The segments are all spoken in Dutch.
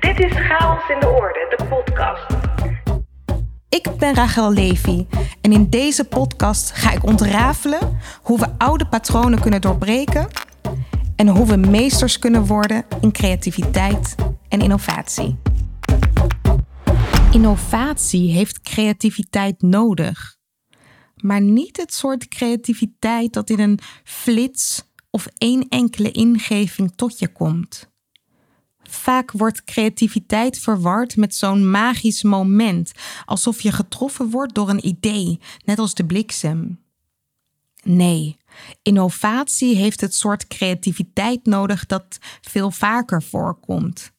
Dit is Chaos in de Orde, de podcast. Ik ben Rachel Levy en in deze podcast ga ik ontrafelen hoe we oude patronen kunnen doorbreken en hoe we meesters kunnen worden in creativiteit en innovatie. Innovatie heeft creativiteit nodig, maar niet het soort creativiteit dat in een flits of één enkele ingeving tot je komt. Vaak wordt creativiteit verward met zo'n magisch moment, alsof je getroffen wordt door een idee, net als de bliksem. Nee, innovatie heeft het soort creativiteit nodig dat veel vaker voorkomt.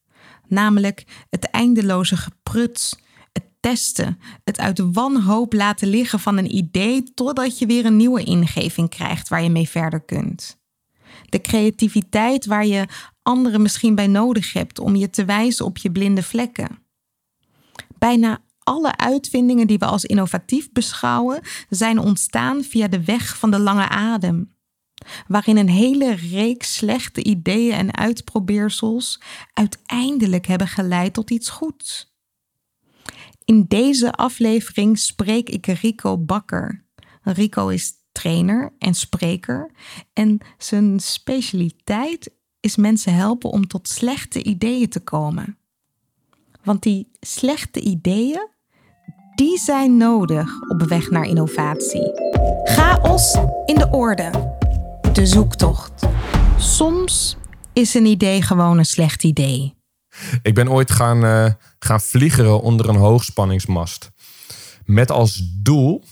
Namelijk het eindeloze gepruts, het testen, het uit wanhoop laten liggen van een idee totdat je weer een nieuwe ingeving krijgt waar je mee verder kunt. De creativiteit waar je anderen misschien bij nodig hebt om je te wijzen op je blinde vlekken. Bijna alle uitvindingen die we als innovatief beschouwen zijn ontstaan via de weg van de lange adem, waarin een hele reeks slechte ideeën en uitprobeersels uiteindelijk hebben geleid tot iets goeds. In deze aflevering spreek ik Rico Bakker. Rico is trainer en spreker en zijn specialiteit is mensen helpen om tot slechte ideeën te komen. Want die slechte ideeën, die zijn nodig op weg naar innovatie. Chaos in de orde. De zoektocht. Soms is een idee gewoon een slecht idee. Ik ben ooit gaan, uh, gaan vliegeren onder een hoogspanningsmast. Met als doel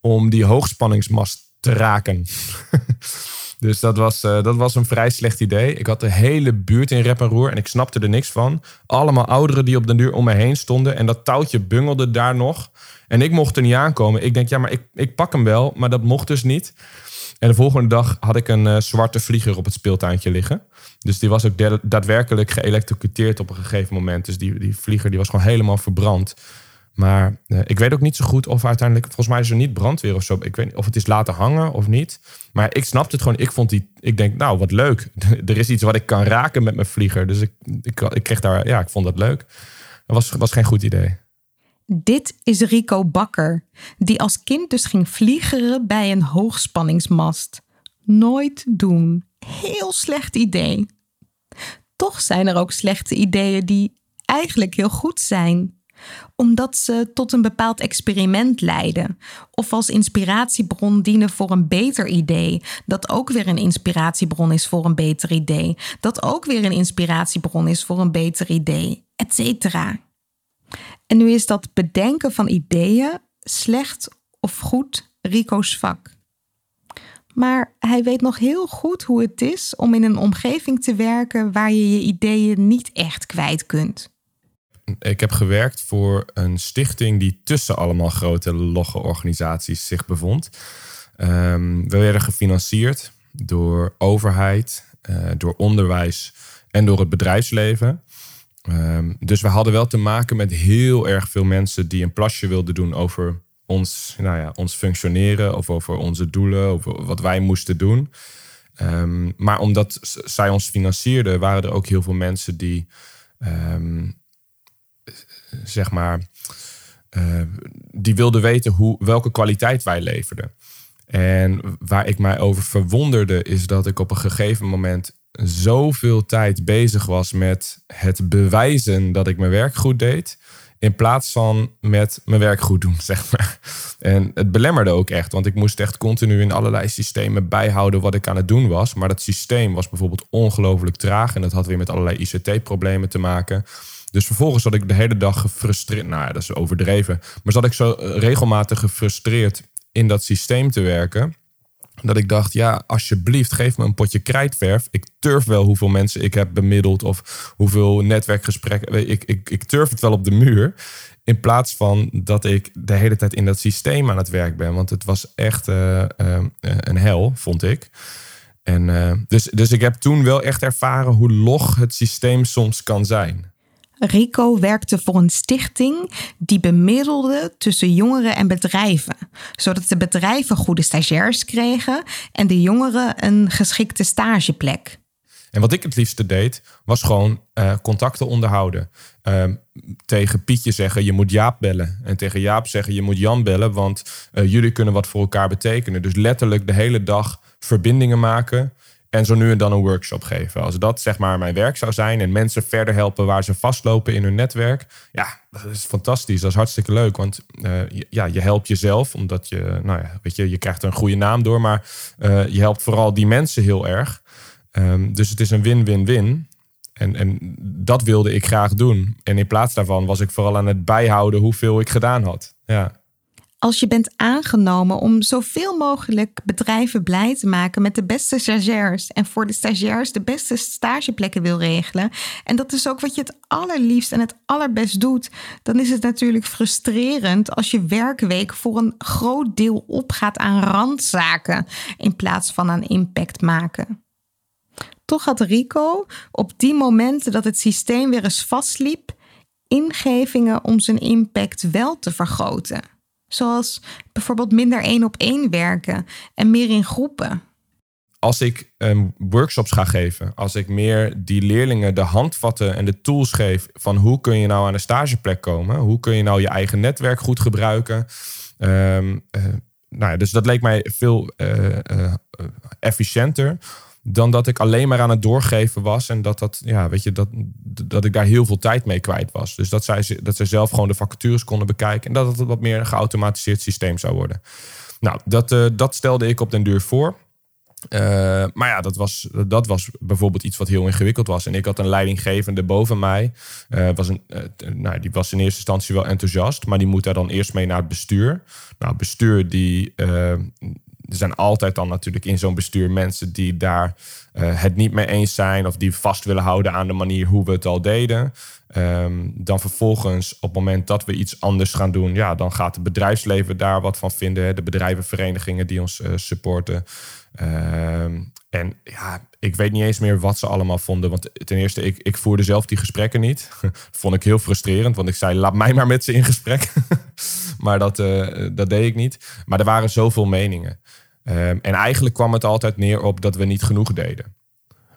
om die hoogspanningsmast te raken. Dus dat was, uh, dat was een vrij slecht idee. Ik had de hele buurt in rep en roer en ik snapte er niks van. Allemaal ouderen die op de deur om me heen stonden. En dat touwtje bungelde daar nog. En ik mocht er niet aankomen. Ik denk, ja, maar ik, ik pak hem wel. Maar dat mocht dus niet. En de volgende dag had ik een uh, zwarte vlieger op het speeltuintje liggen. Dus die was ook daadwerkelijk geëlectrocuteerd op een gegeven moment. Dus die, die vlieger die was gewoon helemaal verbrand. Maar uh, ik weet ook niet zo goed of uiteindelijk, volgens mij is er niet brandweer of zo. Ik weet niet of het is laten hangen of niet. Maar ik snapte het gewoon. Ik vond die, ik denk, nou wat leuk. er is iets wat ik kan raken met mijn vlieger. Dus ik, ik, ik kreeg daar, ja, ik vond dat leuk. Dat was, was geen goed idee. Dit is Rico Bakker, die als kind dus ging vliegeren bij een hoogspanningsmast. Nooit doen. Heel slecht idee. Toch zijn er ook slechte ideeën die eigenlijk heel goed zijn omdat ze tot een bepaald experiment leiden of als inspiratiebron dienen voor een beter idee, dat ook weer een inspiratiebron is voor een beter idee, dat ook weer een inspiratiebron is voor een beter idee, etc. En nu is dat bedenken van ideeën slecht of goed Rico's vak. Maar hij weet nog heel goed hoe het is om in een omgeving te werken waar je je ideeën niet echt kwijt kunt ik heb gewerkt voor een stichting die tussen allemaal grote logge organisaties zich bevond. Um, we werden gefinancierd door overheid, uh, door onderwijs en door het bedrijfsleven. Um, dus we hadden wel te maken met heel erg veel mensen die een plasje wilden doen over ons, nou ja, ons functioneren of over onze doelen, over wat wij moesten doen. Um, maar omdat zij ons financierden, waren er ook heel veel mensen die zeg maar, uh, die wilde weten hoe, welke kwaliteit wij leverden. En waar ik mij over verwonderde, is dat ik op een gegeven moment zoveel tijd bezig was met het bewijzen dat ik mijn werk goed deed. In plaats van met mijn werk goed doen, zeg maar. En het belemmerde ook echt, want ik moest echt continu in allerlei systemen bijhouden wat ik aan het doen was. Maar dat systeem was bijvoorbeeld ongelooflijk traag en dat had weer met allerlei ICT-problemen te maken. Dus vervolgens zat ik de hele dag gefrustreerd. Nou ja, dat is overdreven. Maar zat ik zo eh, regelmatig gefrustreerd in dat systeem te werken. Dat ik dacht, ja, alsjeblieft, geef me een potje krijtverf. Ik turf wel hoeveel mensen ik heb bemiddeld of hoeveel netwerkgesprekken. Ik, ik, ik turf het wel op de muur. In plaats van dat ik de hele tijd in dat systeem aan het werk ben. Want het was echt uh, uh, een hel, vond ik. En, dus, dus ik heb toen wel echt ervaren hoe log het systeem soms kan zijn. Rico werkte voor een stichting die bemiddelde tussen jongeren en bedrijven, zodat de bedrijven goede stagiairs kregen en de jongeren een geschikte stageplek. En wat ik het liefste deed, was gewoon uh, contacten onderhouden. Uh, tegen Pietje zeggen, je moet Jaap bellen. En tegen Jaap zeggen, je moet Jan bellen, want uh, jullie kunnen wat voor elkaar betekenen. Dus letterlijk de hele dag verbindingen maken. En zo nu en dan een workshop geven. Als dat zeg maar mijn werk zou zijn en mensen verder helpen waar ze vastlopen in hun netwerk. Ja, dat is fantastisch. Dat is hartstikke leuk. Want uh, ja, je helpt jezelf, omdat je, nou ja, weet je, je krijgt een goede naam door. Maar uh, je helpt vooral die mensen heel erg. Um, dus het is een win-win-win. En, en dat wilde ik graag doen. En in plaats daarvan was ik vooral aan het bijhouden hoeveel ik gedaan had. Ja als je bent aangenomen om zoveel mogelijk bedrijven blij te maken met de beste stagiairs en voor de stagiairs de beste stageplekken wil regelen. En dat is ook wat je het allerliefst en het allerbest doet. Dan is het natuurlijk frustrerend als je werkweek voor een groot deel opgaat aan randzaken in plaats van aan impact maken. Toch had Rico op die momenten dat het systeem weer eens vastliep, ingevingen om zijn impact wel te vergroten. Zoals bijvoorbeeld minder één op één werken en meer in groepen. Als ik um, workshops ga geven, als ik meer die leerlingen de handvatten en de tools geef van hoe kun je nou aan een stageplek komen, hoe kun je nou je eigen netwerk goed gebruiken. Um, uh, nou ja, dus dat leek mij veel uh, uh, efficiënter dan dat ik alleen maar aan het doorgeven was. En dat, dat, ja, weet je, dat, dat ik daar heel veel tijd mee kwijt was. Dus dat zij, dat zij zelf gewoon de vacatures konden bekijken. En dat het wat meer een geautomatiseerd systeem zou worden. Nou, dat, uh, dat stelde ik op den duur voor. Uh, maar ja, dat was, dat was bijvoorbeeld iets wat heel ingewikkeld was. En ik had een leidinggevende boven mij. Uh, was een, nou, die was in eerste instantie wel enthousiast, maar die moet daar dan eerst mee naar het bestuur. Nou, bestuur die, er zijn altijd dan natuurlijk in zo'n bestuur mensen die daar uh, het niet mee eens zijn of die vast willen houden aan de manier hoe we het al deden. Um, dan vervolgens, op het moment dat we iets anders gaan doen, ja, dan gaat het bedrijfsleven daar wat van vinden. De bedrijvenverenigingen die ons uh, supporten. Um, en ja, ik weet niet eens meer wat ze allemaal vonden. Want ten eerste, ik, ik voerde zelf die gesprekken niet. Vond ik heel frustrerend, want ik zei: laat mij maar met ze in gesprek. maar dat, uh, dat deed ik niet. Maar er waren zoveel meningen. Um, en eigenlijk kwam het altijd neer op dat we niet genoeg deden.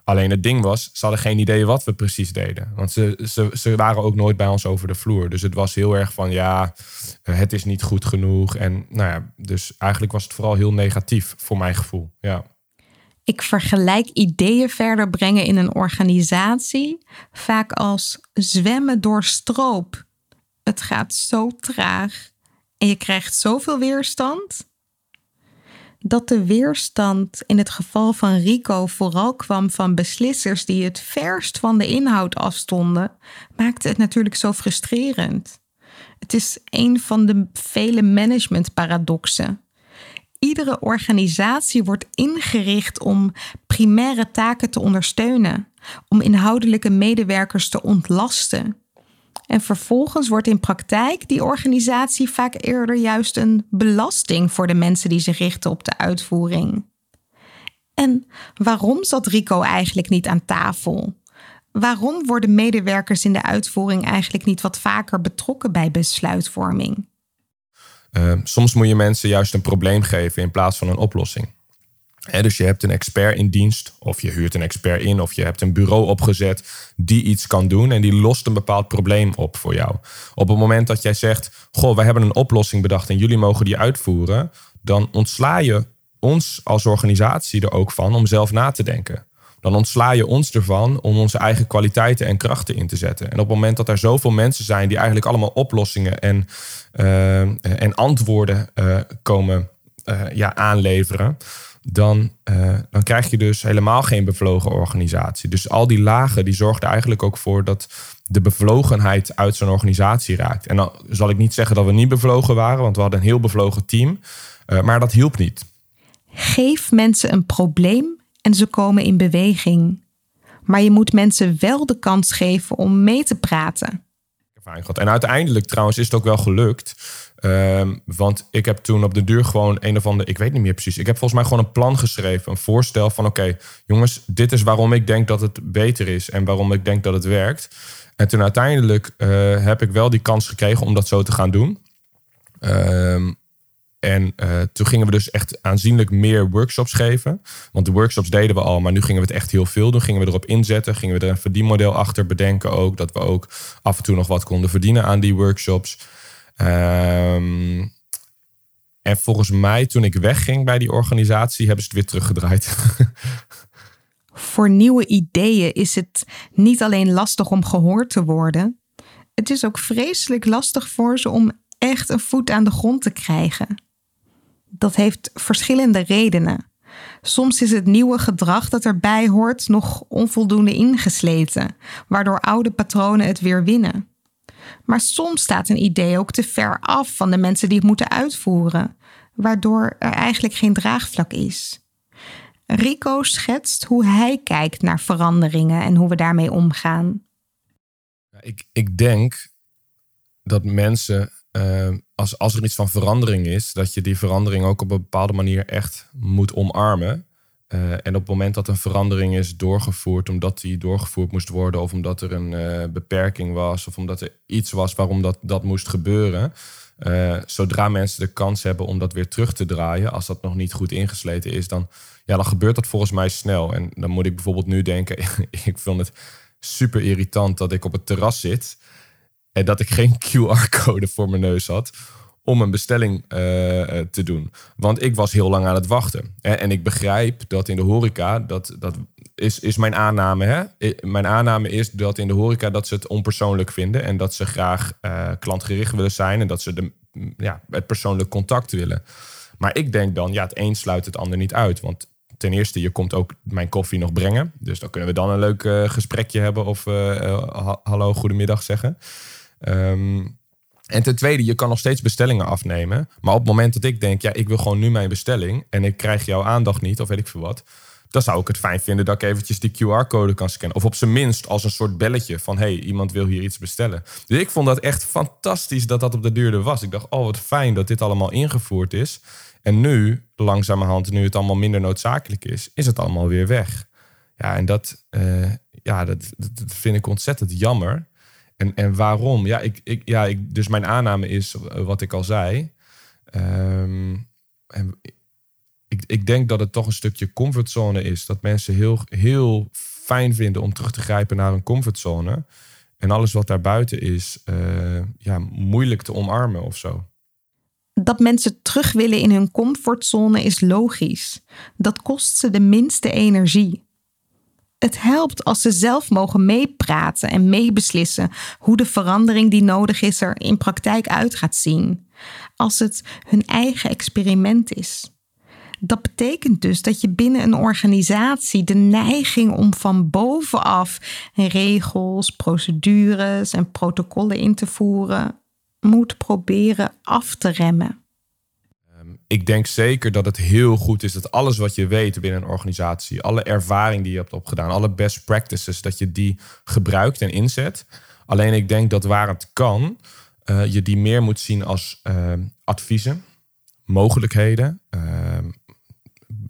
Alleen het ding was, ze hadden geen idee wat we precies deden. Want ze, ze, ze waren ook nooit bij ons over de vloer. Dus het was heel erg van, ja, het is niet goed genoeg. En nou ja, dus eigenlijk was het vooral heel negatief voor mijn gevoel. Ja. Ik vergelijk ideeën verder brengen in een organisatie vaak als zwemmen door stroop. Het gaat zo traag en je krijgt zoveel weerstand dat de weerstand in het geval van Rico vooral kwam van beslissers die het verst van de inhoud afstonden, maakte het natuurlijk zo frustrerend. Het is een van de vele managementparadoxen. Iedere organisatie wordt ingericht om primaire taken te ondersteunen, om inhoudelijke medewerkers te ontlasten. En vervolgens wordt in praktijk die organisatie vaak eerder juist een belasting voor de mensen die zich richten op de uitvoering. En waarom zat Rico eigenlijk niet aan tafel? Waarom worden medewerkers in de uitvoering eigenlijk niet wat vaker betrokken bij besluitvorming? Uh, soms moet je mensen juist een probleem geven in plaats van een oplossing dus je hebt een expert in dienst, of je huurt een expert in, of je hebt een bureau opgezet die iets kan doen en die lost een bepaald probleem op voor jou. Op het moment dat jij zegt: Goh, wij hebben een oplossing bedacht en jullie mogen die uitvoeren, dan ontsla je ons als organisatie er ook van om zelf na te denken. Dan ontsla je ons ervan om onze eigen kwaliteiten en krachten in te zetten. En op het moment dat er zoveel mensen zijn die eigenlijk allemaal oplossingen en, uh, en antwoorden uh, komen uh, ja, aanleveren dan, uh, dan krijg je dus helemaal geen bevlogen organisatie. Dus al die lagen die zorgden eigenlijk ook voor dat de bevlogenheid uit zo'n organisatie raakt. En dan zal ik niet zeggen dat we niet bevlogen waren, want we hadden een heel bevlogen team. Uh, maar dat hielp niet. Geef mensen een probleem en ze komen in beweging. Maar je moet mensen wel de kans geven om mee te praten. En uiteindelijk trouwens is het ook wel gelukt. Um, want ik heb toen op de duur gewoon een of andere, ik weet niet meer precies. Ik heb volgens mij gewoon een plan geschreven, een voorstel van: oké, jongens, dit is waarom ik denk dat het beter is en waarom ik denk dat het werkt. En toen uiteindelijk uh, heb ik wel die kans gekregen om dat zo te gaan doen. Um, en uh, toen gingen we dus echt aanzienlijk meer workshops geven. Want de workshops deden we al, maar nu gingen we het echt heel veel doen. Gingen we erop inzetten, gingen we er een verdienmodel achter bedenken ook. Dat we ook af en toe nog wat konden verdienen aan die workshops. Um, en volgens mij, toen ik wegging bij die organisatie, hebben ze het weer teruggedraaid. Voor nieuwe ideeën is het niet alleen lastig om gehoord te worden. Het is ook vreselijk lastig voor ze om echt een voet aan de grond te krijgen. Dat heeft verschillende redenen. Soms is het nieuwe gedrag dat erbij hoort nog onvoldoende ingesleten, waardoor oude patronen het weer winnen. Maar soms staat een idee ook te ver af van de mensen die het moeten uitvoeren, waardoor er eigenlijk geen draagvlak is. Rico schetst hoe hij kijkt naar veranderingen en hoe we daarmee omgaan. Ik, ik denk dat mensen, uh, als, als er iets van verandering is, dat je die verandering ook op een bepaalde manier echt moet omarmen. Uh, en op het moment dat een verandering is doorgevoerd omdat die doorgevoerd moest worden, of omdat er een uh, beperking was, of omdat er iets was waarom dat, dat moest gebeuren, uh, zodra mensen de kans hebben om dat weer terug te draaien, als dat nog niet goed ingesleten is, dan, ja, dan gebeurt dat volgens mij snel. En dan moet ik bijvoorbeeld nu denken, ik vind het super irritant dat ik op het terras zit en dat ik geen QR-code voor mijn neus had om een bestelling uh, te doen. Want ik was heel lang aan het wachten. En ik begrijp dat in de horeca, dat, dat is, is mijn aanname. Hè? Mijn aanname is dat in de horeca dat ze het onpersoonlijk vinden. En dat ze graag uh, klantgericht willen zijn. En dat ze de, ja, het persoonlijk contact willen. Maar ik denk dan, ja, het een sluit het ander niet uit. Want ten eerste, je komt ook mijn koffie nog brengen. Dus dan kunnen we dan een leuk uh, gesprekje hebben of hallo, goedemiddag zeggen. Um, en ten tweede, je kan nog steeds bestellingen afnemen. Maar op het moment dat ik denk, ja, ik wil gewoon nu mijn bestelling en ik krijg jouw aandacht niet, of weet ik veel wat, dan zou ik het fijn vinden dat ik eventjes die QR-code kan scannen. Of op zijn minst als een soort belletje van, hey, iemand wil hier iets bestellen. Dus ik vond dat echt fantastisch dat dat op de duur er was. Ik dacht, oh, wat fijn dat dit allemaal ingevoerd is. En nu, langzamerhand, nu het allemaal minder noodzakelijk is, is het allemaal weer weg. Ja, en dat, uh, ja, dat, dat vind ik ontzettend jammer. En, en waarom? Ja, ik, ik, ja dus mijn aanname is eh, wat ik al zei. Um, en ik, ik denk dat het toch een stukje comfortzone is. Dat mensen heel, heel fijn vinden om terug te grijpen naar een comfortzone. En alles wat daarbuiten is, uh, ja, moeilijk te omarmen of zo. Dat mensen terug willen in hun comfortzone is logisch. Dat kost ze de minste energie. Het helpt als ze zelf mogen meepraten en meebeslissen hoe de verandering die nodig is er in praktijk uit gaat zien. Als het hun eigen experiment is. Dat betekent dus dat je binnen een organisatie de neiging om van bovenaf regels, procedures en protocollen in te voeren moet proberen af te remmen ik denk zeker dat het heel goed is dat alles wat je weet binnen een organisatie, alle ervaring die je hebt opgedaan, alle best practices, dat je die gebruikt en inzet. Alleen ik denk dat waar het kan, uh, je die meer moet zien als uh, adviezen, mogelijkheden, uh,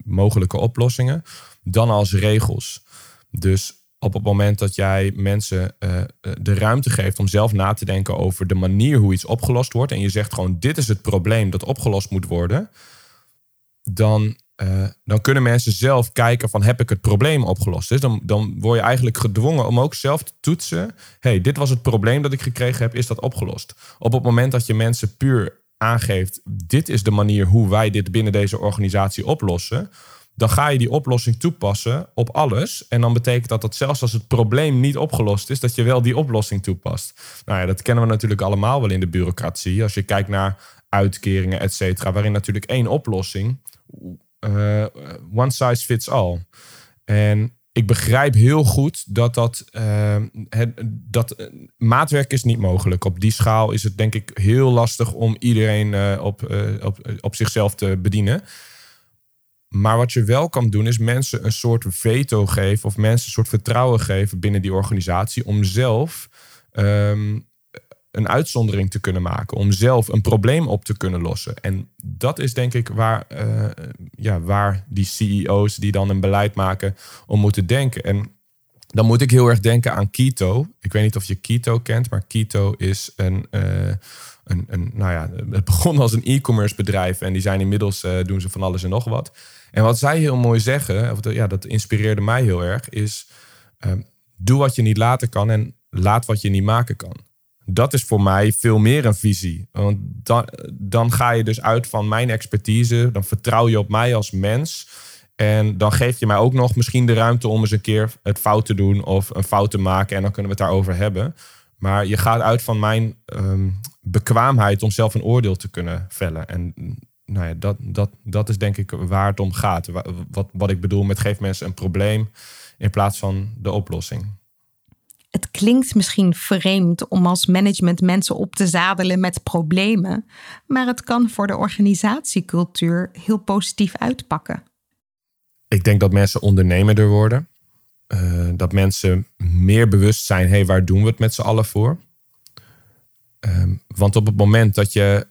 mogelijke oplossingen, dan als regels. Dus op het moment dat jij mensen uh, de ruimte geeft om zelf na te denken over de manier hoe iets opgelost wordt. En je zegt gewoon: dit is het probleem dat opgelost moet worden. Dan, uh, dan kunnen mensen zelf kijken van heb ik het probleem opgelost. Dus dan, dan word je eigenlijk gedwongen om ook zelf te toetsen. hey, dit was het probleem dat ik gekregen heb, is dat opgelost? Op het moment dat je mensen puur aangeeft, dit is de manier hoe wij dit binnen deze organisatie oplossen dan ga je die oplossing toepassen op alles. En dan betekent dat dat zelfs als het probleem niet opgelost is, dat je wel die oplossing toepast. Nou ja, dat kennen we natuurlijk allemaal wel in de bureaucratie. Als je kijkt naar uitkeringen, et cetera, waarin natuurlijk één oplossing, uh, one size fits all. En ik begrijp heel goed dat dat, het, dat maatwerk is niet mogelijk. Op die schaal is het denk ik heel lastig om iedereen op, op, op zichzelf te bedienen. Maar wat je wel kan doen, is mensen een soort veto geven of mensen een soort vertrouwen geven binnen die organisatie om zelf um, een uitzondering te kunnen maken, om zelf een probleem op te kunnen lossen. En dat is denk ik waar, uh, ja, waar die CEO's die dan een beleid maken om moeten denken. En dan moet ik heel erg denken aan Keto. Ik weet niet of je Keto kent, maar Keto is een uh, een, een, nou ja, het begon als een e-commerce bedrijf en die zijn inmiddels eh, doen ze van alles en nog wat. En wat zij heel mooi zeggen, of ja, dat inspireerde mij heel erg, is ehm, doe wat je niet laten kan en laat wat je niet maken kan. Dat is voor mij veel meer een visie. Want dan, dan ga je dus uit van mijn expertise, dan vertrouw je op mij als mens. En dan geef je mij ook nog misschien de ruimte om eens een keer het fout te doen of een fout te maken. En dan kunnen we het daarover hebben. Maar je gaat uit van mijn ehm, bekwaamheid om zelf een oordeel te kunnen vellen. En nou ja, dat, dat, dat is denk ik waar het om gaat. Wat, wat ik bedoel met geef mensen een probleem in plaats van de oplossing. Het klinkt misschien vreemd om als management mensen op te zadelen met problemen, maar het kan voor de organisatiecultuur heel positief uitpakken. Ik denk dat mensen ondernemender worden. Uh, dat mensen meer bewust zijn, hé, hey, waar doen we het met z'n allen voor? Uh, want op het moment dat je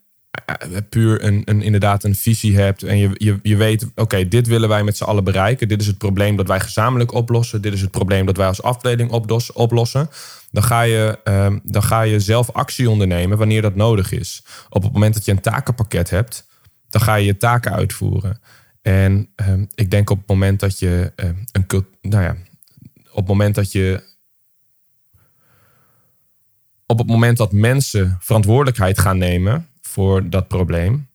puur een, een, inderdaad een visie hebt en je, je, je weet, oké, dit willen wij met z'n allen bereiken. Dit is het probleem dat wij gezamenlijk oplossen. Dit is het probleem dat wij als afdeling oplossen. Dan ga, je, uh, dan ga je zelf actie ondernemen wanneer dat nodig is. Op het moment dat je een takenpakket hebt, dan ga je je taken uitvoeren. En ehm, ik denk op het moment dat je een nou ja, op het moment dat je. Op het moment dat mensen verantwoordelijkheid gaan nemen voor dat probleem,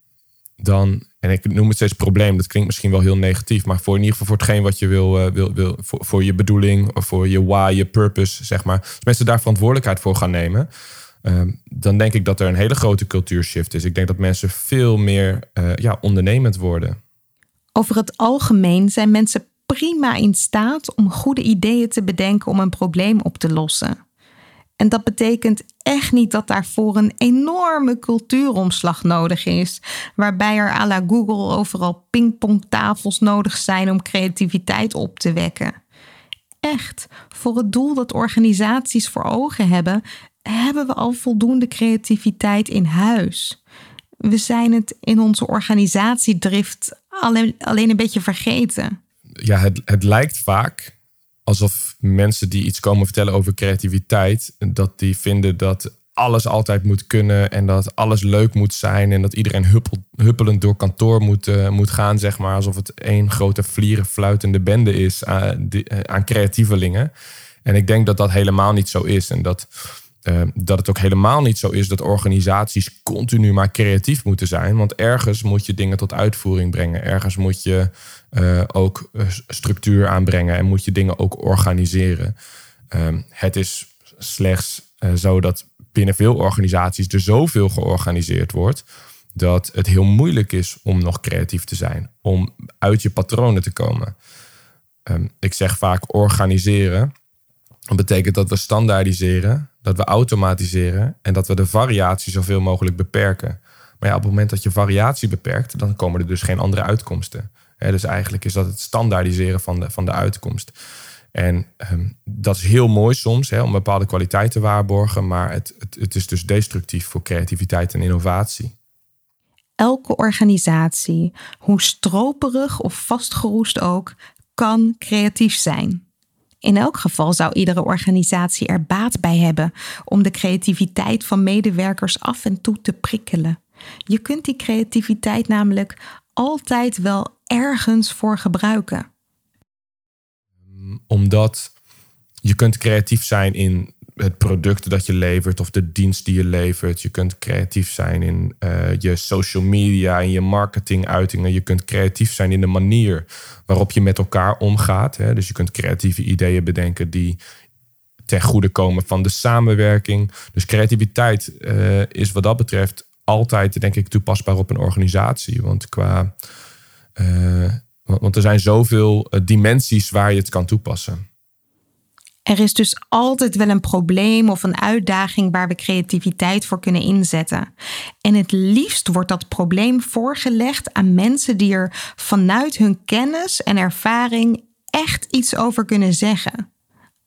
dan. En ik noem het steeds probleem, dat klinkt misschien wel heel negatief, maar voor in ieder geval voor hetgeen wat je wil, uh, wil, wil voor, voor je bedoeling, of voor je why, je purpose, zeg maar. Als mensen daar verantwoordelijkheid voor gaan nemen, uh, dan denk ik dat er een hele grote cultuurshift is. Ik denk dat mensen veel meer uh, ja, ondernemend worden. Over het algemeen zijn mensen prima in staat om goede ideeën te bedenken om een probleem op te lossen. En dat betekent echt niet dat daarvoor een enorme cultuuromslag nodig is, waarbij er à la Google overal pingpongtafels nodig zijn om creativiteit op te wekken. Echt, voor het doel dat organisaties voor ogen hebben, hebben we al voldoende creativiteit in huis. We zijn het in onze organisatiedrift alleen, alleen een beetje vergeten ja, het, het lijkt vaak alsof mensen die iets komen vertellen over creativiteit, dat die vinden dat alles altijd moet kunnen en dat alles leuk moet zijn en dat iedereen huppel, huppelend door kantoor moet, uh, moet gaan, zeg maar, alsof het één grote vlierenfluitende bende is aan, die, uh, aan creatievelingen. En ik denk dat dat helemaal niet zo is en dat, dat het ook helemaal niet zo is dat organisaties continu maar creatief moeten zijn, want ergens moet je dingen tot uitvoering brengen, ergens moet je uh, ook eh, structuur aanbrengen en moet je dingen ook organiseren. Um, het is slechts uh, zo dat binnen veel organisaties er zoveel georganiseerd wordt dat het heel moeilijk is om nog creatief te zijn, om uit je patronen te komen. Um, ik zeg vaak organiseren. Dat betekent dat we standaardiseren, dat we automatiseren en dat we de variatie zoveel mogelijk beperken. Maar ja, op het moment dat je variatie beperkt, dan komen er dus geen andere uitkomsten dus eigenlijk is dat het standaardiseren van de, van de uitkomst. En um, dat is heel mooi soms om bepaalde kwaliteit te waarborgen, maar het, het, het is dus destructief voor creativiteit en innovatie. Elke organisatie, hoe stroperig of vastgeroest ook, kan creatief zijn. In elk geval zou iedere organisatie er baat bij hebben om de creativiteit van medewerkers af en toe te prikkelen. Je kunt die creativiteit namelijk altijd wel ergens voor gebruiken? Omdat je kunt creatief zijn in het product dat je levert of de dienst die je levert. Je kunt creatief zijn in uh, je social media en je marketinguitingen. Je kunt creatief zijn in de manier waarop je met elkaar omgaat. Hè. Dus je kunt creatieve ideeën bedenken die ten goede komen van de samenwerking. Dus creativiteit uh, is wat dat betreft altijd, denk ik, toepasbaar op een organisatie. Want qua uh, want er zijn zoveel uh, dimensies waar je het kan toepassen. Er is dus altijd wel een probleem of een uitdaging waar we creativiteit voor kunnen inzetten. En het liefst wordt dat probleem voorgelegd aan mensen die er vanuit hun kennis en ervaring echt iets over kunnen zeggen.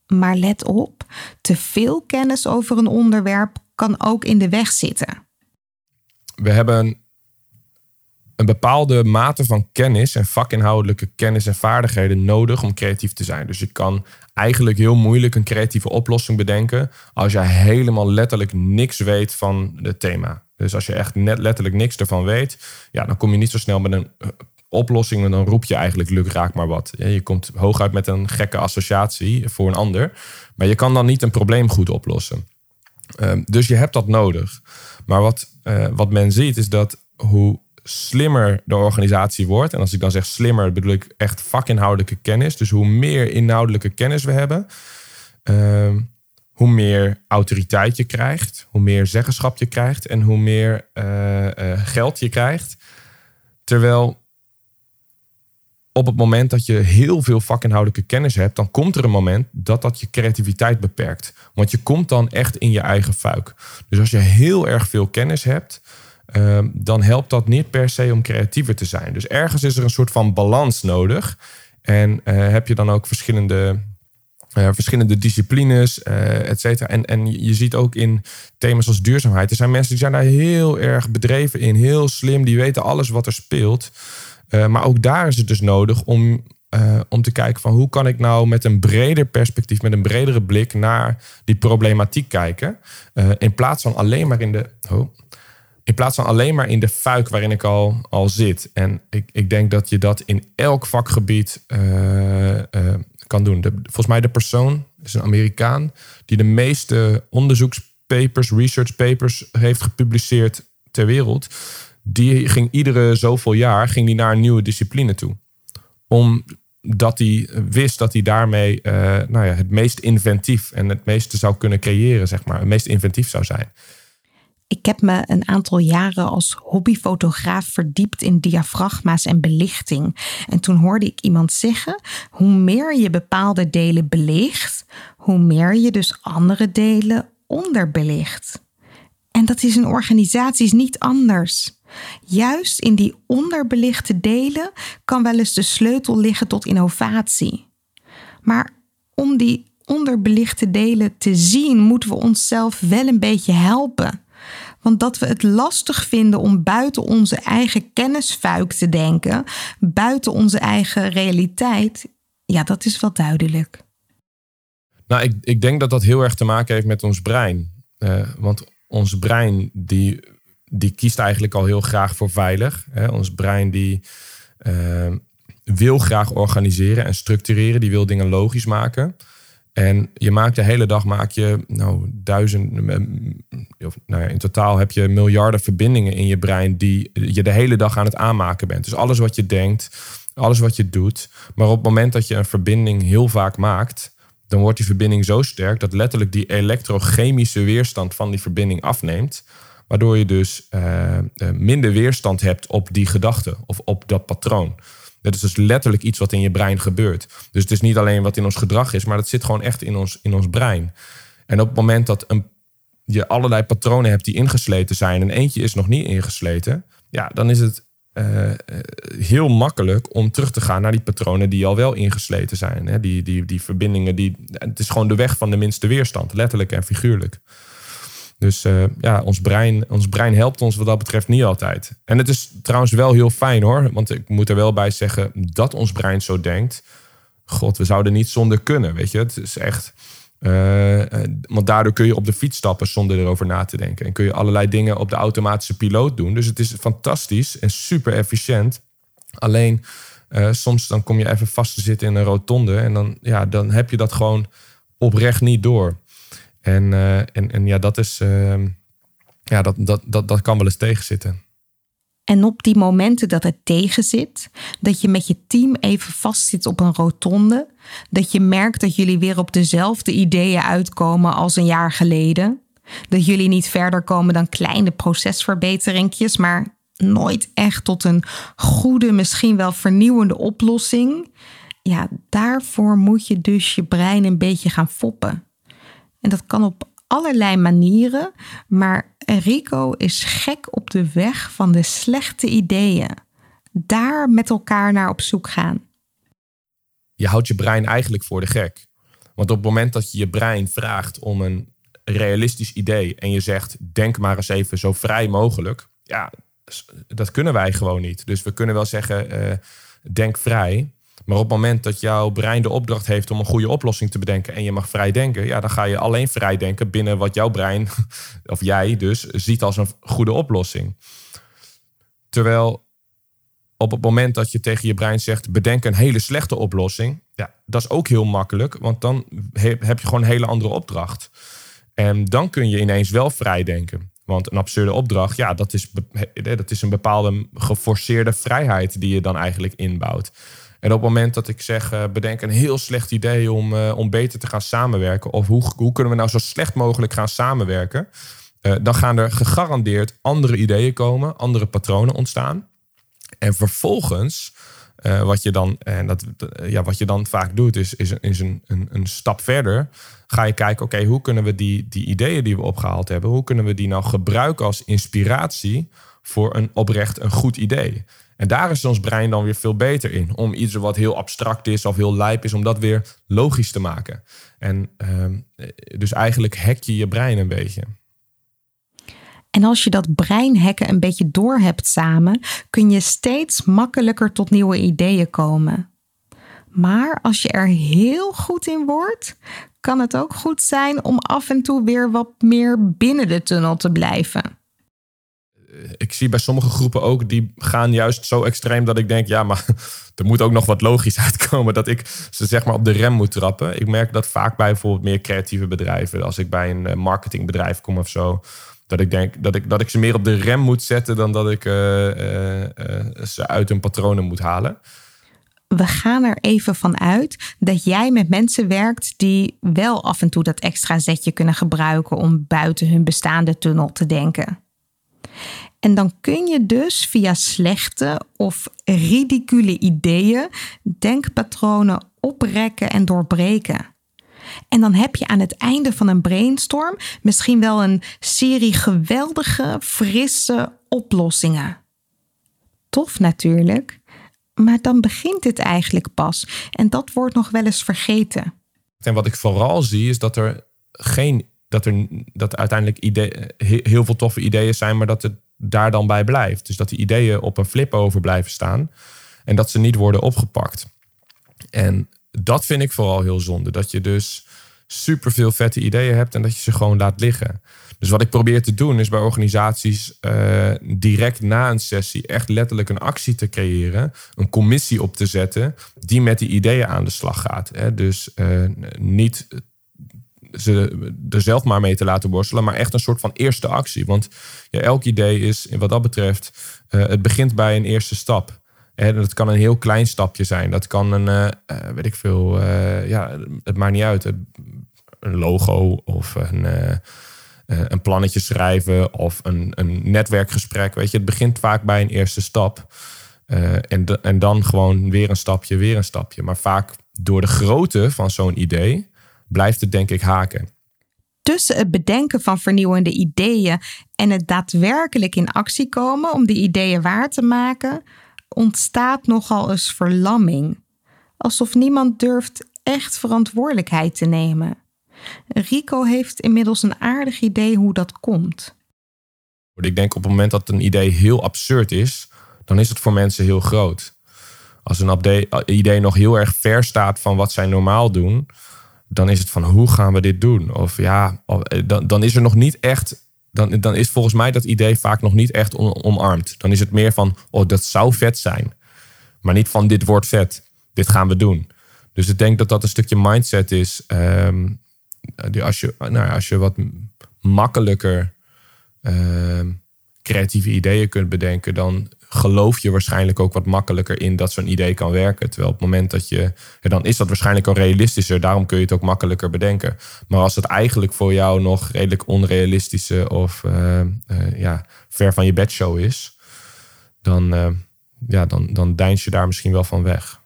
Maar let op, te veel kennis over een onderwerp kan ook in de weg zitten. We hebben een bepaalde mate van kennis en vakinhoudelijke kennis en vaardigheden nodig om creatief te zijn. Dus je kan eigenlijk heel moeilijk een creatieve oplossing bedenken als jij helemaal letterlijk niks weet van het thema. Dus als je echt net letterlijk niks ervan weet, ja, dan kom je niet zo snel met een eh, oplossing. En dan roep je eigenlijk luk raak maar wat. Je komt hooguit met een gekke associatie voor een ander. Maar je kan dan niet een probleem goed oplossen. Ehm, dus je hebt dat nodig. Maar wat, eh, wat men ziet is dat hoe slimmer de organisatie wordt. En als ik dan zeg slimmer, bedoel ik echt vakinhoudelijke kennis. Dus hoe meer inhoudelijke kennis we hebben, ehm, hoe meer autoriteit je krijgt, hoe meer zeggenschap je krijgt en hoe meer eh, eh, geld je krijgt. Terwijl op het moment dat je heel veel vakinhoudelijke kennis hebt, dan komt er een moment dat dat je creativiteit beperkt. Want je komt dan echt in je eigen fuik. Dus als je heel erg veel kennis hebt, dan helpt dat niet per se om creatiever te zijn. Dus ergens is er een soort van balans nodig. En uh, heb je dan ook verschillende, uh, verschillende disciplines, uh, et cetera. En, en je ziet ook in thema's als duurzaamheid. Er zijn mensen die zijn daar heel erg bedreven in, heel slim, die weten alles wat er speelt. maar ook daar is het dus nodig om, om te kijken van hoe kan ik nou met een breder perspectief, met een bredere blik naar die problematiek kijken. in plaats van alleen maar in de. In plaats van alleen maar in de fuik waarin ik al, al zit. En ik, ik denk dat je dat in elk vakgebied uh, uh, kan doen. Volgens mij de persoon is een Amerikaan die de meeste onderzoekspapers, research papers heeft gepubliceerd ter wereld. Die ging iedere zoveel jaar ging die naar een nieuwe discipline toe. Omdat hij wist dat hij daarmee uh, nou ja, het meest inventief en het meeste zou kunnen creëren, zeg maar. Het meest inventief zou zijn. Ik heb me een aantal jaren als hobbyfotograaf verdiept in diafragma's en belichting. En toen hoorde ik iemand zeggen: hoe meer je bepaalde delen belicht, hoe meer je dus andere delen onderbelicht. En dat is in organisaties niet anders. Juist in die onderbelichte delen kan wel eens de sleutel liggen tot innovatie. Maar om die onderbelichte delen te zien, moeten we onszelf wel een beetje helpen. Want dat we het lastig vinden om buiten onze eigen kennisfuik te denken, buiten onze eigen realiteit, ja, dat is wel duidelijk. Nou, ik, ik denk dat dat heel erg te maken heeft met ons brein. Uh, want ons brein die, die kiest eigenlijk al heel graag voor veilig. Hè? Ons brein die uh, wil graag organiseren en structureren. Die wil dingen logisch maken. En je maakt de hele dag maak je nou, duizend, nou ja, in totaal heb je miljarden verbindingen in je brein die je de hele dag aan het aanmaken bent. Dus alles wat je denkt, alles wat je doet. Maar op het moment dat je een verbinding heel vaak maakt, dan wordt die verbinding zo sterk dat letterlijk die elektrochemische weerstand van die verbinding afneemt. Waardoor je dus uh, minder weerstand hebt op die gedachte of op dat patroon. Dat is dus letterlijk iets wat in je brein gebeurt. Dus het is niet alleen wat in ons gedrag is, maar dat zit gewoon echt in ons, in ons brein. En op het moment dat een, je allerlei patronen hebt die ingesleten zijn en eentje is nog niet ingesleten, ja, dan is het uh, heel makkelijk om terug te gaan naar die patronen die al wel ingesleten zijn. Hè? Die, die, die verbindingen, die, het is gewoon de weg van de minste weerstand, letterlijk en figuurlijk. Dus uh, ja, ons brein, ons brein helpt ons wat dat betreft niet altijd. En het is trouwens wel heel fijn hoor. Want ik moet er wel bij zeggen dat ons brein zo denkt. God, we zouden niet zonder kunnen. Weet je, het is echt. Uh, want daardoor kun je op de fiets stappen zonder erover na te denken. En kun je allerlei dingen op de automatische piloot doen. Dus het is fantastisch en super efficiënt. Alleen soms dan kom je even vast te zitten in een rotonde. En dan, ja, dan heb je dat gewoon oprecht niet door. En, uh, en, en ja, dat is. Uh, ja, dat, dat, dat, dat kan wel eens tegenzitten. En op die momenten dat het tegenzit, dat je met je team even vastzit op een rotonde, dat je merkt dat jullie weer op dezelfde ideeën uitkomen als een jaar geleden, dat jullie niet verder komen dan kleine procesverbeteringjes, maar nooit echt tot een goede, misschien wel vernieuwende oplossing. Ja, daarvoor moet je dus je brein een beetje gaan foppen. En dat kan op allerlei manieren, maar Rico is gek op de weg van de slechte ideeën. Daar met elkaar naar op zoek gaan. Je houdt je brein eigenlijk voor de gek. Want op het moment dat je je brein vraagt om een realistisch idee en je zegt: denk maar eens even zo vrij mogelijk, ja, dat kunnen wij gewoon niet. Dus we kunnen wel zeggen: uh, denk vrij. Maar op het moment dat jouw brein de opdracht heeft om een goede oplossing te bedenken en je mag vrij denken, ja, dan ga je alleen vrij denken binnen wat jouw brein, of jij dus, ziet als een goede oplossing. Terwijl op het moment dat je tegen je brein zegt: bedenk een hele slechte oplossing, ja, dat is ook heel makkelijk, want dan heb je gewoon een hele andere opdracht. En dan kun je ineens wel vrij denken. Want een absurde opdracht, ja, dat is, dat is een bepaalde geforceerde vrijheid die je dan eigenlijk inbouwt. En op het moment dat ik zeg, uh, bedenk een heel slecht idee om, uh, om beter te gaan samenwerken. Of hoe, hoe kunnen we nou zo slecht mogelijk gaan samenwerken? Uh, dan gaan er gegarandeerd andere ideeën komen, andere patronen ontstaan. En vervolgens, wat, je dan, en dat, ja, wat je dan vaak doet, is, is, is een, een, een stap verder. Ga je kijken, oké, hoe kunnen we die, die ideeën die we opgehaald hebben, hoe kunnen we die nou gebruiken als inspiratie voor een oprecht een goed idee? En daar is ons brein dan weer veel beter in. Om iets wat heel abstract is of heel lijp is, om dat weer logisch te maken. En ehm, dus eigenlijk hack je je brein een beetje. En als je dat breinhacken een beetje door hebt samen, kun je steeds makkelijker tot nieuwe ideeën komen. Maar als je er heel goed in wordt, kan het ook goed zijn om af en toe weer wat meer binnen de tunnel te blijven ik zie bij sommige groepen ook, die gaan juist zo extreem dat ik denk, ja, maar er moet ook nog wat logisch uitkomen dat ik ze zeg maar op de rem moet trappen. Ik merk dat vaak bij bijvoorbeeld meer creatieve bedrijven, als ik bij een eh, marketingbedrijf kom of zo, dat ik denk dat ik, dat ik ze meer op de rem moet zetten dan dat ik uh, uh, ze uit hun patronen moet halen. We gaan er even van uit dat jij met mensen werkt die wel af en toe dat extra zetje kunnen gebruiken om buiten hun bestaande tunnel te denken. En dan kun je dus via slechte of ridicule ideeën denkpatronen oprekken en doorbreken. En dan heb je aan het einde van een brainstorm misschien wel een serie geweldige, frisse oplossingen. Tof natuurlijk, maar dan begint het eigenlijk pas en dat wordt nog wel eens vergeten. En wat ik vooral zie is dat er geen dat er dat uiteindelijk idee, heel veel toffe ideeën zijn, maar dat het daar dan bij blijft. Dus dat die ideeën op een flip over blijven staan en dat ze niet worden opgepakt. En dat vind ik vooral heel zonde. Dat je dus super veel vette ideeën hebt en dat je ze gewoon laat liggen. Dus wat ik probeer te doen is bij organisaties uh, direct na een sessie echt letterlijk een actie te creëren, een commissie op te zetten die met die ideeën aan de slag gaat. Hè? Dus uh, niet ze er zelf maar mee te laten worstelen, maar echt een soort van eerste actie. Want ja, elk idee is, wat dat betreft, uh, het begint bij een eerste stap. En dat kan een heel klein stapje zijn. Dat kan een, uh, weet ik veel, ja, het maakt niet uit. Een logo of een, een plannetje schrijven of een, een netwerkgesprek. Weet je, het begint vaak bij een eerste stap. en, en dan gewoon weer een stapje, weer een stapje. Maar vaak door de grootte van zo'n idee blijft het denk ik haken. Tussen het bedenken van vernieuwende ideeën en het daadwerkelijk in actie komen om die ideeën waar te maken, ontstaat nogal eens verlamming. Alsof niemand durft echt verantwoordelijkheid te nemen. Rico heeft inmiddels een aardig idee hoe dat komt. Ik denk op het moment dat een idee heel absurd is, dan is het voor mensen heel groot. Als een idee nog heel erg ver staat van wat zij normaal doen, dan is het van hoe gaan we dit doen? Of ja, eh, dan, dan is er nog niet echt. Dan, dan is volgens mij dat idee vaak nog niet echt omarmd. Dan is het meer van, oh, dat zou vet zijn. Maar niet van, dit wordt vet. Dit gaan we doen. Dus ik denk dat dat een stukje mindset is. Um, als, je, nou, als je wat makkelijker ehm, creatieve ideeën kunt bedenken, dan geloof je waarschijnlijk ook wat makkelijker in dat zo'n idee kan werken. Terwijl op het moment dat je, dan is dat waarschijnlijk al realistischer, daarom kun je het ook makkelijker bedenken. Maar als het eigenlijk voor jou nog redelijk onrealistische of uh, uh, ja, ver van je bedshow is, dan, uh, ja, dan, dan deins je daar misschien wel van weg.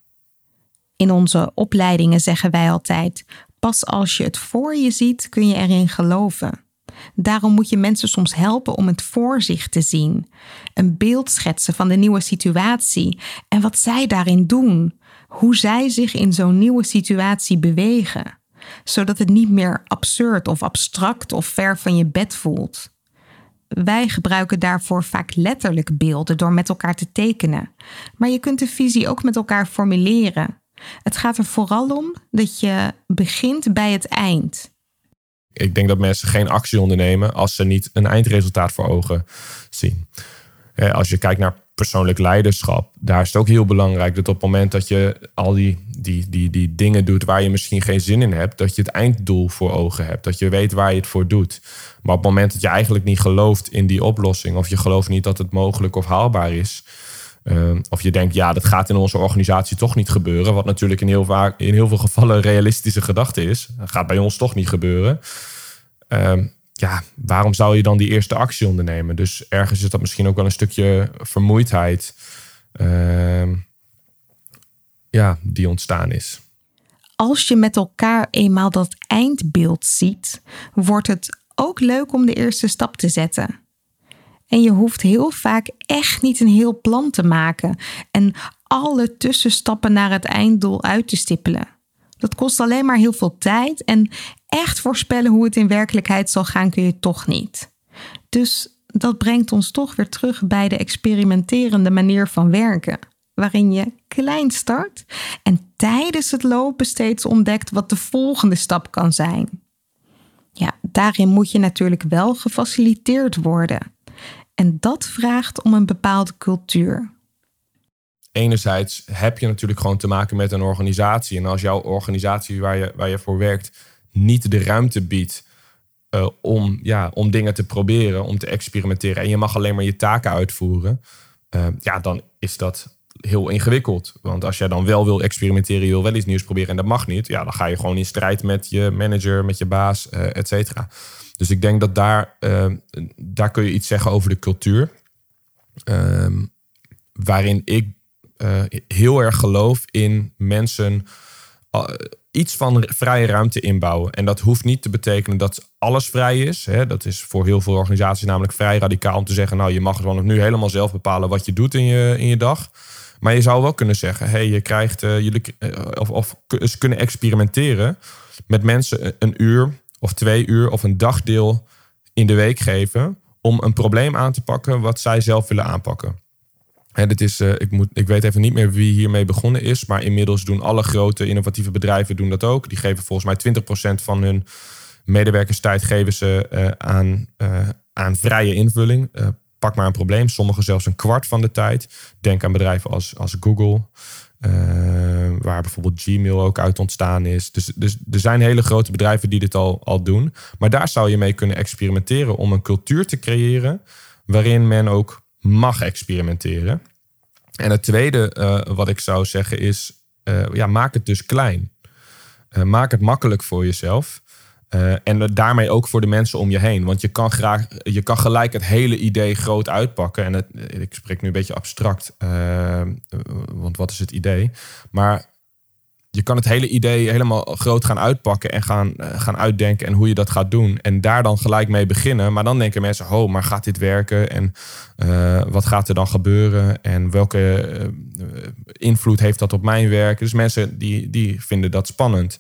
In onze opleidingen zeggen wij altijd: pas als je het voor je ziet, kun je erin geloven. Daarom moet je mensen soms helpen om het voor zich te zien. Een beeld schetsen van de nieuwe situatie en wat zij daarin doen. Hoe zij zich in zo'n nieuwe situatie bewegen. Zodat het niet meer absurd of abstract of ver van je bed voelt. Wij gebruiken daarvoor vaak letterlijk beelden door met elkaar te tekenen. Maar je kunt de visie ook met elkaar formuleren. Het gaat er vooral om dat je begint bij het eind. Ik denk dat mensen geen actie ondernemen als ze niet een eindresultaat voor ogen zien. Als je kijkt naar persoonlijk leiderschap, daar is het ook heel belangrijk dat op het moment dat je al die, die, die, die dingen doet waar je misschien geen zin in hebt, dat je het einddoel voor ogen hebt. Dat je weet waar je het voor doet. Maar op het moment dat je eigenlijk niet gelooft in die oplossing, of je gelooft niet dat het mogelijk of haalbaar is, Ehm, of je denkt, ja, dat gaat in onze organisatie toch niet gebeuren. Wat natuurlijk in heel, vaak, in heel veel gevallen een realistische gedachte is. Gaat bij ons toch niet gebeuren. Ehm, ja, waarom zou je dan die eerste actie ondernemen? Dus ergens is dat misschien ook wel een stukje vermoeidheid. Ehm, ja, die ontstaan is. Als je met elkaar eenmaal dat eindbeeld ziet, wordt het ook leuk om de eerste stap te zetten. En je hoeft heel vaak echt niet een heel plan te maken en alle tussenstappen naar het einddoel uit te stippelen. Dat kost alleen maar heel veel tijd en echt voorspellen hoe het in werkelijkheid zal gaan kun je toch niet. Dus dat brengt ons toch weer terug bij de experimenterende manier van werken, waarin je klein start en tijdens het lopen steeds ontdekt wat de volgende stap kan zijn. Ja, daarin moet je natuurlijk wel gefaciliteerd worden. En dat vraagt om een bepaalde cultuur. Enerzijds heb je natuurlijk gewoon te maken met een organisatie. En als jouw organisatie waar je, waar je voor werkt niet de ruimte biedt uh, om, ja, om dingen te proberen, om te experimenteren. En je mag alleen maar je taken uitvoeren. Uh, ja, dan is dat heel ingewikkeld. Want als jij dan wel wil experimenteren, je wil wel iets nieuws proberen en dat mag niet. Ja, dan ga je gewoon in strijd met je manager, met je baas, uh, et cetera. Dus ik denk dat daar, uh, daar kun je iets zeggen over de cultuur. Uh, waarin ik uh, heel erg geloof in mensen uh, iets van vrije ruimte inbouwen. En dat hoeft niet te betekenen dat alles vrij is. Hè. Dat is voor heel veel organisaties namelijk vrij radicaal om te zeggen... nou, je mag gewoon nu helemaal zelf bepalen wat je doet in je, in je dag. Maar je zou wel kunnen zeggen, hey, je krijgt, jullie, of, of ze kunnen experimenteren met mensen een uur of twee uur of een dagdeel in de week geven om een probleem aan te pakken wat zij zelf willen aanpakken. En dit is, uh, ik, moet, ik weet even niet meer wie hiermee begonnen is, maar inmiddels doen alle grote innovatieve bedrijven doen dat ook. Die geven volgens mij 20% van hun medewerkerstijd geven ze uh, aan, uh, aan vrije invulling. pak maar een probleem, sommigen zelfs een kwart van de tijd. Denk aan bedrijven als, als Google. Uh, waar bijvoorbeeld Gmail ook uit ontstaan is. Dus, dus er zijn hele grote bedrijven die dit al, al doen. Maar daar zou je mee kunnen experimenteren om een cultuur te creëren waarin men ook mag experimenteren. En het tweede uh, wat ik zou zeggen is, uh, ja, maak het dus klein. maak het makkelijk voor jezelf. Uh, en daarmee ook voor de mensen om je heen. Want je kan, graag, je kan gelijk het hele idee groot uitpakken. En het, ik spreek nu een beetje abstract, uh, want wat is het idee? Maar je kan het hele idee helemaal groot gaan uitpakken en gaan, gaan uitdenken en hoe je dat gaat doen. En daar dan gelijk mee beginnen. Maar dan denken mensen, oh, maar gaat dit werken? En wat gaat er dan gebeuren? En welke invloed heeft dat op mijn werk? Dus mensen die, die vinden dat spannend.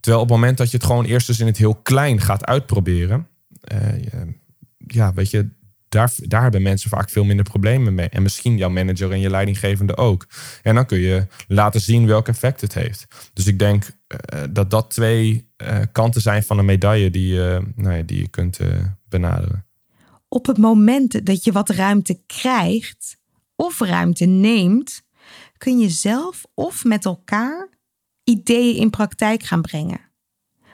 Terwijl op het moment dat je het gewoon eerst eens in het heel klein gaat uitproberen, uh, ja, weet je, daar, daar hebben mensen vaak veel minder problemen mee. En misschien jouw manager en je leidinggevende ook. En dan kun je laten zien welk effect het heeft. Dus ik denk uh, dat dat twee uh, kanten zijn van een medaille die, nou ja, die je kunt benaderen. Op het moment dat je wat ruimte krijgt of ruimte neemt, kun je zelf of met elkaar ideeën in praktijk gaan brengen.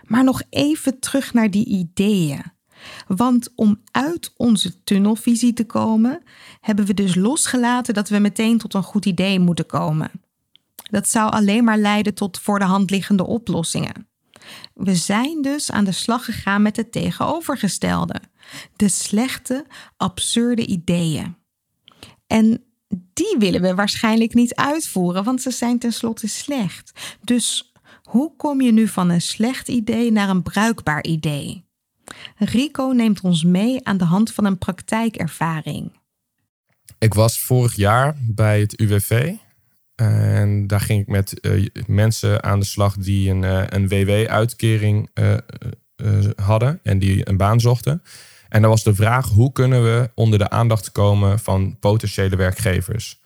Maar nog even terug naar die ideeën. Want om uit onze tunnelvisie te komen, hebben we dus losgelaten dat we meteen tot een goed idee moeten komen. Dat zou alleen maar leiden tot voor de hand liggende oplossingen. We zijn dus aan de slag gegaan met het tegenovergestelde: de slechte, absurde ideeën. En die willen we waarschijnlijk niet uitvoeren, want ze zijn tenslotte slecht. Dus hoe kom je nu van een slecht idee naar een bruikbaar idee? Rico neemt ons mee aan de hand van een praktijkervaring. Ik was vorig jaar bij het UWV. En daar ging ik met uh, mensen aan de slag die een, uh, een WW-uitkering uh, hadden en die een baan zochten. En dan was de vraag: hoe kunnen we onder de aandacht komen van potentiële werkgevers?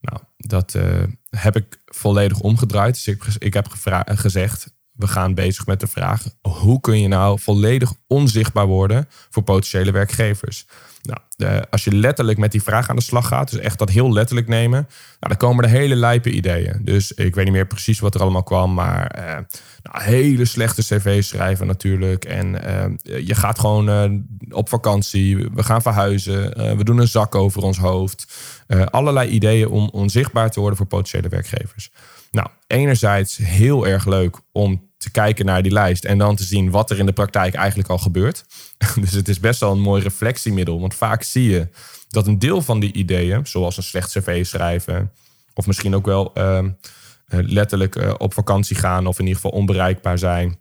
Nou, dat eh, heb ik volledig omgedraaid. Dus ik, ik heb gezegd, we gaan bezig met de vraag: hoe kun je nou volledig onzichtbaar worden voor potentiële werkgevers? Nou, als je letterlijk met die vraag aan de slag gaat, dus echt dat heel letterlijk nemen, nou, dan komen er hele lijpe ideeën. Dus ik weet niet meer precies wat er allemaal kwam, maar eh, nou, hele slechte cv's schrijven natuurlijk. En eh, je gaat gewoon eh, op vakantie, we gaan verhuizen, eh, we doen een zak over ons hoofd. Eh, allerlei ideeën om onzichtbaar te worden voor potentiële werkgevers. Nou, enerzijds heel erg leuk om te kijken naar die lijst en dan te zien wat er in de praktijk eigenlijk al gebeurt. Dus het is best wel een mooi reflectiemiddel, want vaak zie je dat een deel van die ideeën, zoals een slecht cv schrijven, of misschien ook wel ehm, eh, letterlijk eh, op vakantie gaan of in ieder geval onbereikbaar zijn,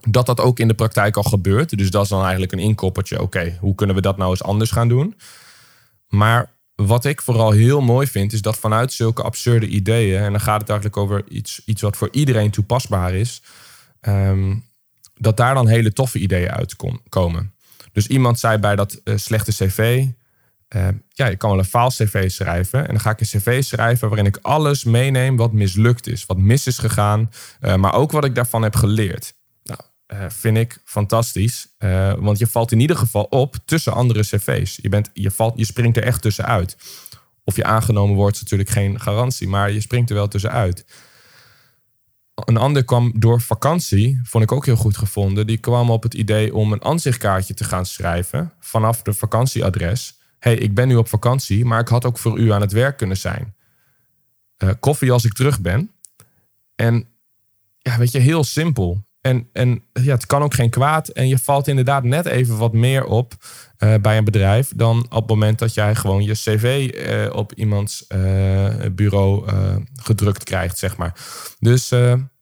dat dat ook in de praktijk al gebeurt. Dus dat is dan eigenlijk een inkoppertje. Oké, hoe kunnen we dat nou eens anders gaan doen? Maar wat ik vooral heel mooi vind, is dat vanuit zulke absurde ideeën, en dan gaat het eigenlijk over iets, iets wat voor iedereen toepasbaar is, ehm, dat daar dan hele toffe ideeën uitkomen. Dus iemand zei bij dat uh, slechte cv, uh, ja, ik kan wel een faal cv schrijven. En dan ga ik een cv schrijven waarin ik alles meeneem wat mislukt is, wat mis is gegaan, uh, maar ook wat ik daarvan heb geleerd. Uh, vind ik fantastisch. Want je valt in ieder geval op tussen andere cv's. Je, bent, je, valt, je springt er echt tussenuit. Of je aangenomen wordt is natuurlijk geen garantie, maar je springt er wel tussenuit. Een ander kwam door vakantie, vond ik ook heel goed gevonden. Die kwam op het idee om een aanzichtkaartje te gaan schrijven vanaf de vakantieadres. hey, ik ben nu op vakantie, maar ik had ook voor u aan het werk kunnen zijn. Uh, koffie als ik terug ben. En ja, weet je, heel simpel. En, en ja, het kan ook geen kwaad. En je valt inderdaad net even wat meer op uh, bij een bedrijf dan op het moment dat jij gewoon je cv uh, op iemands bureau gedrukt krijgt, zeg maar. Dus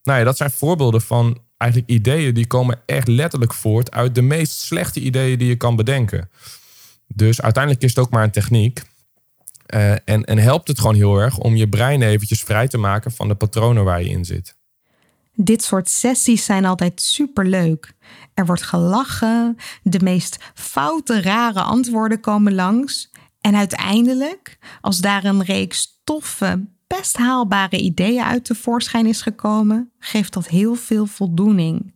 nou ja, dat zijn voorbeelden van eigenlijk ideeën die komen echt letterlijk voort uit de meest slechte ideeën die je kan bedenken. Dus uiteindelijk is het ook maar een techniek. en, en helpt het gewoon heel erg om je brein eventjes vrij te maken van de patronen waar je in zit. Dit soort sessies zijn altijd superleuk. Er wordt gelachen, de meest foute, rare antwoorden komen langs. En uiteindelijk, als daar een reeks toffe, best haalbare ideeën uit tevoorschijn is gekomen, geeft dat heel veel voldoening.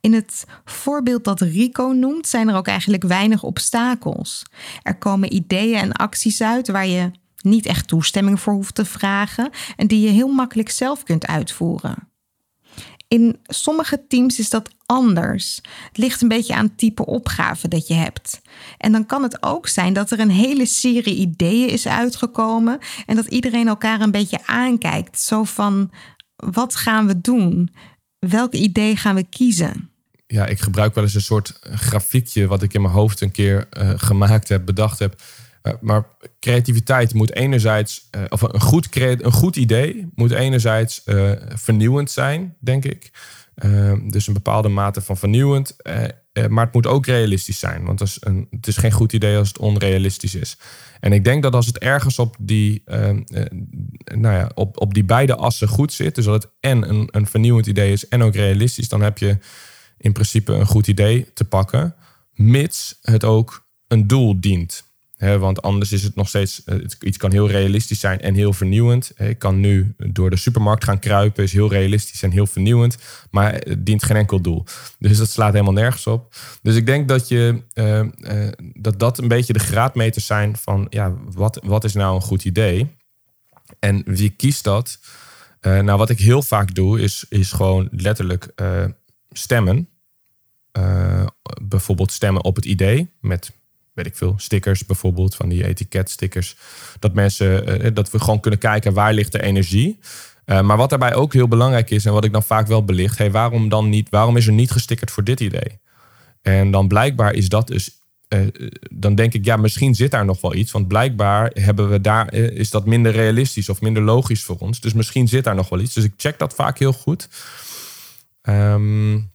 In het voorbeeld dat Rico noemt, zijn er ook eigenlijk weinig obstakels. Er komen ideeën en acties uit waar je niet echt toestemming voor hoeft te vragen en die je heel makkelijk zelf kunt uitvoeren. In sommige teams is dat anders. Het ligt een beetje aan het type opgave dat je hebt. En dan kan het ook zijn dat er een hele serie ideeën is uitgekomen en dat iedereen elkaar een beetje aankijkt. Zo van: wat gaan we doen? Welk idee gaan we kiezen? Ja, ik gebruik wel eens een soort grafiekje wat ik in mijn hoofd een keer uh, gemaakt heb, bedacht heb eh, maar creativiteit moet enerzijds, uh, of een goed, een goed idee moet enerzijds vernieuwend zijn, denk ik. Dus een bepaalde mate van vernieuwend. maar het moet ook realistisch zijn. Want het is, een, het is geen goed idee als het onrealistisch is. En ik denk dat als het ergens op die, nou ja, op, op die beide assen goed zit, dus dat het en een vernieuwend idee is en ook realistisch, dan heb je in principe een goed idee te pakken, mits het ook een doel dient want anders is het nog steeds, uh, iets kan heel realistisch zijn en heel vernieuwend. ik kan nu door de supermarkt gaan kruipen, is heel realistisch en heel vernieuwend, maar het dient geen enkel doel. Dus dat slaat helemaal nergens op. Dus ik denk dat je, uh, dat, dat een beetje de graadmeters zijn van, ja, wat, wat is nou een goed idee? En wie kiest dat? nou, wat ik heel vaak doe, is, is gewoon letterlijk stemmen. bijvoorbeeld stemmen op het idee met weet ik veel, stickers bijvoorbeeld, van die etiketstickers. Dat mensen, eh, dat we gewoon kunnen kijken waar ligt de energie. Uh, maar wat daarbij ook heel belangrijk is en wat ik dan vaak wel belicht, hey, waarom dan niet, waarom is er niet gestickerd voor dit idee? En dan blijkbaar is dat dus, dan denk ik, ja, misschien zit daar nog wel iets, want blijkbaar hebben we daar, is dat minder realistisch of minder logisch voor ons. Dus misschien zit daar nog wel iets. Dus ik check dat vaak heel goed. Um,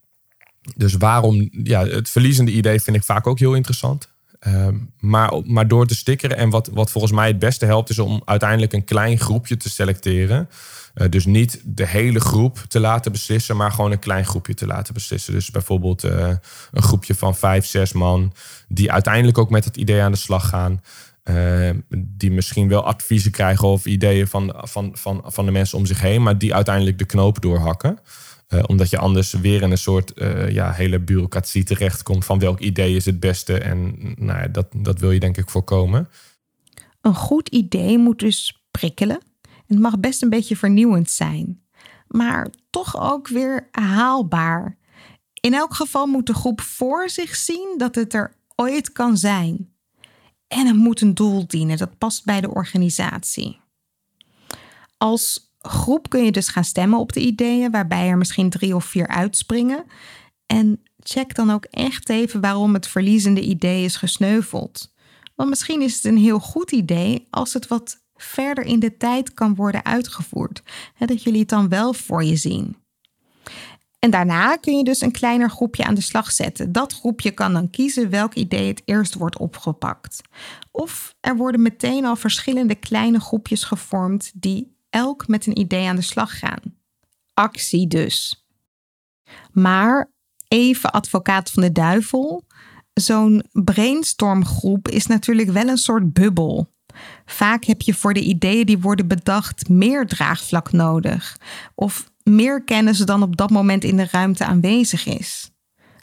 dus waarom, ja, het verliezende idee vind ik vaak ook heel interessant. Ehm, maar, maar door te stickeren en wat, wat volgens mij het beste helpt, is om uiteindelijk een klein groepje te selecteren. Uh, dus niet de hele groep te laten beslissen, maar gewoon een klein groepje te laten beslissen. Dus bijvoorbeeld uh, een groepje van vijf, zes man, die uiteindelijk ook met het idee aan de slag gaan. Uh, die misschien wel adviezen krijgen of ideeën van, van, van, van de mensen om zich heen, maar die uiteindelijk de knoop doorhakken. Uh, omdat je anders weer in een soort uh, ja, hele bureaucratie terechtkomt van welk idee is het beste. En nou ja, dat, dat wil je denk ik voorkomen. Een goed idee moet dus prikkelen. Het mag best een beetje vernieuwend zijn, maar toch ook weer haalbaar. In elk geval moet de groep voor zich zien dat het er ooit kan zijn. En het moet een doel dienen, dat past bij de organisatie. Als groep kun je dus gaan stemmen op de ideeën, waarbij er misschien drie of vier uitspringen. En check dan ook echt even waarom het verliezende idee is gesneuveld. Want misschien is het een heel goed idee als het wat verder in de tijd kan worden uitgevoerd. Dat jullie het dan wel voor je zien. En daarna kun je dus een kleiner groepje aan de slag zetten. Dat groepje kan dan kiezen welk idee het eerst wordt opgepakt. Of er worden meteen al verschillende kleine groepjes gevormd die elk met een idee aan de slag gaan. Actie dus. Maar even advocaat van de duivel. Zo'n brainstormgroep is natuurlijk wel een soort bubbel. Vaak heb je voor de ideeën die worden bedacht meer draagvlak nodig. Of meer kennis dan op dat moment in de ruimte aanwezig is.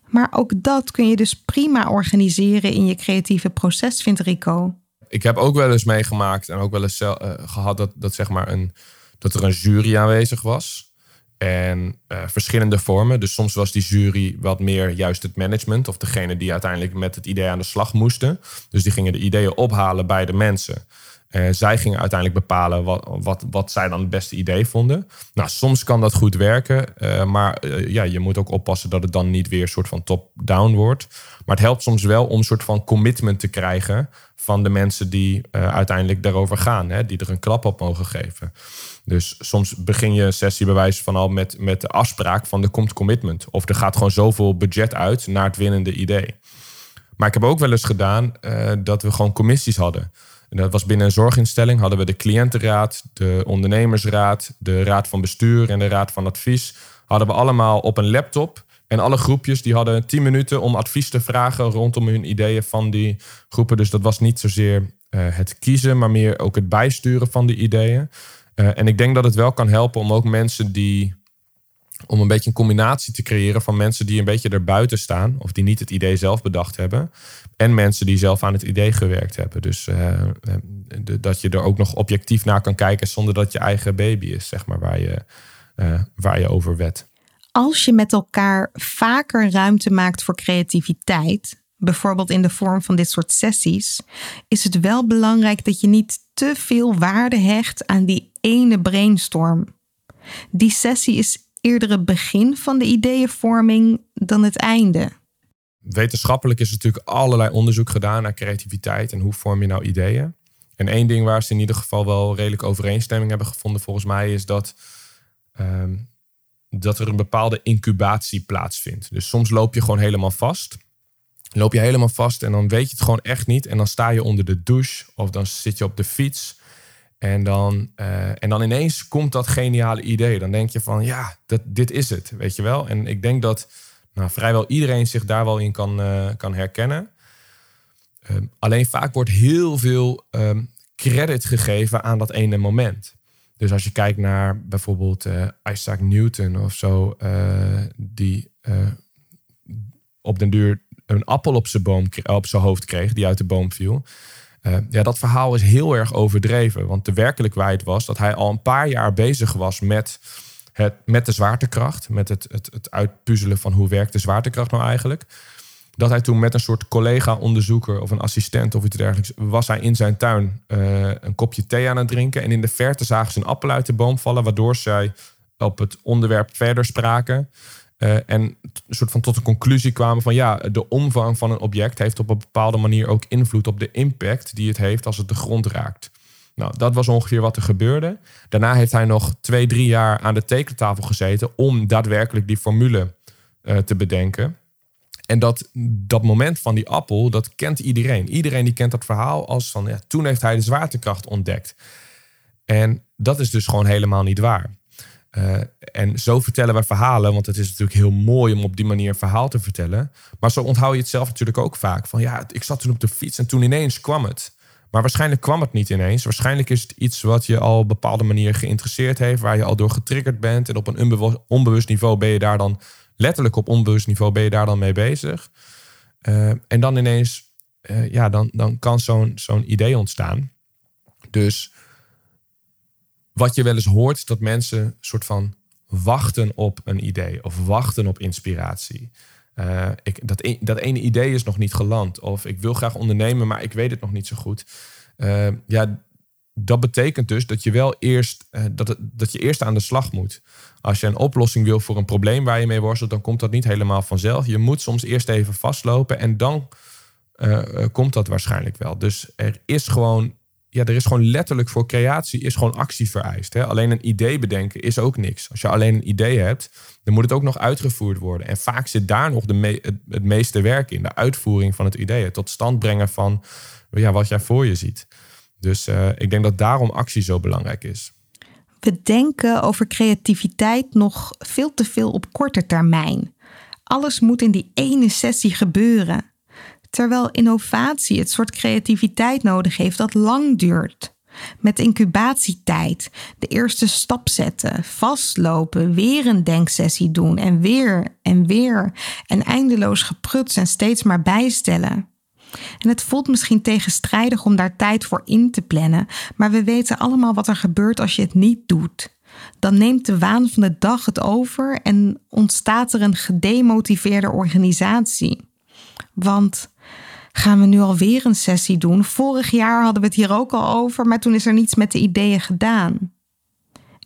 Maar ook dat kun je dus prima organiseren in je creatieve proces, vindt Rico. Ik heb ook wel eens meegemaakt en ook wel eens uh, gehad dat, dat, zeg maar een, dat er een jury aanwezig was. En uh, verschillende vormen. Dus soms was die jury wat meer juist het management of degene die uiteindelijk met het idee aan de slag moesten. Dus die gingen de ideeën ophalen bij de mensen. Uh, zij gingen uiteindelijk bepalen wat, wat, wat zij dan het beste idee vonden. Nou, soms kan dat goed werken, uh, maar uh, ja, je moet ook oppassen dat het dan niet weer een soort van top-down wordt. Maar het helpt soms wel om een soort van commitment te krijgen van de mensen die uiteindelijk daarover gaan, hè, die er een klap op mogen geven. Dus soms begin je een sessie bij wijze van al met, met de afspraak van er komt commitment. Of er gaat gewoon zoveel budget uit naar het winnende idee. Maar ik heb ook wel eens gedaan dat we gewoon commissies hadden. Dat was binnen een zorginstelling hadden we de cliëntenraad, de ondernemersraad, de raad van bestuur en de raad van advies. Hadden we allemaal op een laptop. En alle groepjes die hadden 10 minuten om advies te vragen rondom hun ideeën van die groepen. Dus dat was niet zozeer uh, het kiezen, maar meer ook het bijsturen van die ideeën. Uh, en ik denk dat het wel kan helpen om ook mensen die om een beetje een combinatie te creëren van mensen die een beetje erbuiten staan, of die niet het idee zelf bedacht hebben, en mensen die zelf aan het idee gewerkt hebben. Dus uh, de, dat je er ook nog objectief naar kan kijken zonder dat je eigen baby is, zeg maar, waar je, uh, waar je over wet. Als je met elkaar vaker ruimte maakt voor creativiteit, bijvoorbeeld in de vorm van dit soort sessies, is het wel belangrijk dat je niet te veel waarde hecht aan die ene brainstorm. Die sessie is eerder het begin van de ideeënvorming dan het einde. Wetenschappelijk is natuurlijk allerlei onderzoek gedaan naar creativiteit en hoe vorm je nou ideeën. En één ding waar ze in ieder geval wel redelijk overeenstemming hebben gevonden, volgens mij, is dat, um, dat er een bepaalde incubatie plaatsvindt. Dus soms loop je gewoon helemaal vast. Loop je helemaal vast en dan weet je het gewoon echt niet. En dan sta je onder de douche of dan zit je op de fiets. En dan, uh, en dan ineens komt dat geniale idee. Dan denk je van ja, dat, dit is het, weet je wel. En ik denk dat nou, vrijwel iedereen zich daar wel in kan, uh, kan herkennen. Uh, alleen vaak wordt heel veel um, credit gegeven aan dat ene moment. Dus als je kijkt naar bijvoorbeeld uh, Isaac Newton of zo, die op den duur een appel op zijn, boom, op zijn hoofd kreeg, die uit de boom viel. Uh, ja, dat verhaal is heel erg overdreven. Want de werkelijkheid was dat hij al een paar jaar bezig was met, het, met de zwaartekracht. Met het, het, het uitpuzzelen van hoe werkt de zwaartekracht nou eigenlijk. Dat hij toen met een soort collega-onderzoeker of een assistent of iets dergelijks... was hij in zijn tuin uh, een kopje thee aan het drinken. En in de verte zagen ze een appel uit de boom vallen... waardoor zij op het onderwerp verder spraken. Uh, en een soort van tot de conclusie kwamen van ja, de omvang van een object heeft op een bepaalde manier ook invloed op de impact die het heeft als het de grond raakt. Nou, dat was ongeveer wat er gebeurde. Daarna heeft hij nog twee, drie jaar aan de tekentafel gezeten om daadwerkelijk die formule uh, te bedenken. En dat, dat moment van die appel, dat kent iedereen. Iedereen die kent dat verhaal als van ja, toen heeft hij de zwaartekracht ontdekt. En dat is dus gewoon helemaal niet waar. Uh, en zo vertellen we verhalen, want het is natuurlijk heel mooi om op die manier verhaal te vertellen. Maar zo onthoud je het zelf natuurlijk ook vaak. Van ja, ik zat toen op de fiets en toen ineens kwam het. Maar waarschijnlijk kwam het niet ineens. Waarschijnlijk is het iets wat je al op bepaalde manier geïnteresseerd heeft, waar je al door getriggerd bent. En op een onbewust niveau ben je daar dan, letterlijk op onbewust niveau, ben je daar dan mee bezig. Uh, en dan ineens, uh, ja, dan, dan kan zo'n zo'n idee ontstaan. Dus wat je wel eens hoort, dat mensen soort van wachten op een idee of wachten op inspiratie. Uh, ik, dat, e-, dat ene idee is nog niet geland. Of ik wil graag ondernemen, maar ik weet het nog niet zo goed. Uh, ja, dat betekent dus dat je wel eerst, uh, dat, dat je eerst aan de slag moet. Als je een oplossing wil voor een probleem waar je mee worstelt, dan komt dat niet helemaal vanzelf. Je moet soms eerst even vastlopen en dan komt dat waarschijnlijk wel. Dus er is gewoon ja, er is gewoon letterlijk voor creatie is gewoon actie vereist. Hè? Alleen een idee bedenken is ook niks. Als je alleen een idee hebt, dan moet het ook nog uitgevoerd worden. En vaak zit daar nog de het, meeste werk in. De uitvoering van het idee. Het tot stand brengen van ja, wat jij voor je ziet. Dus uh, ik denk dat daarom actie zo belangrijk is. We denken over creativiteit nog veel te veel op korte termijn. Alles moet in die ene sessie gebeuren. Terwijl innovatie het soort creativiteit nodig heeft dat lang duurt. Met incubatietijd, de eerste stap zetten, vastlopen, weer een denksessie doen en weer en weer en eindeloos gepruts en steeds maar bijstellen. En het voelt misschien tegenstrijdig om daar tijd voor in te plannen, maar we weten allemaal wat er gebeurt als je het niet doet. Dan neemt de waan van de dag het over en ontstaat er een gedemotiveerde organisatie. Want gaan we nu alweer een sessie doen? Vorig jaar hadden we het hier ook al over, maar toen is er niets met de ideeën gedaan.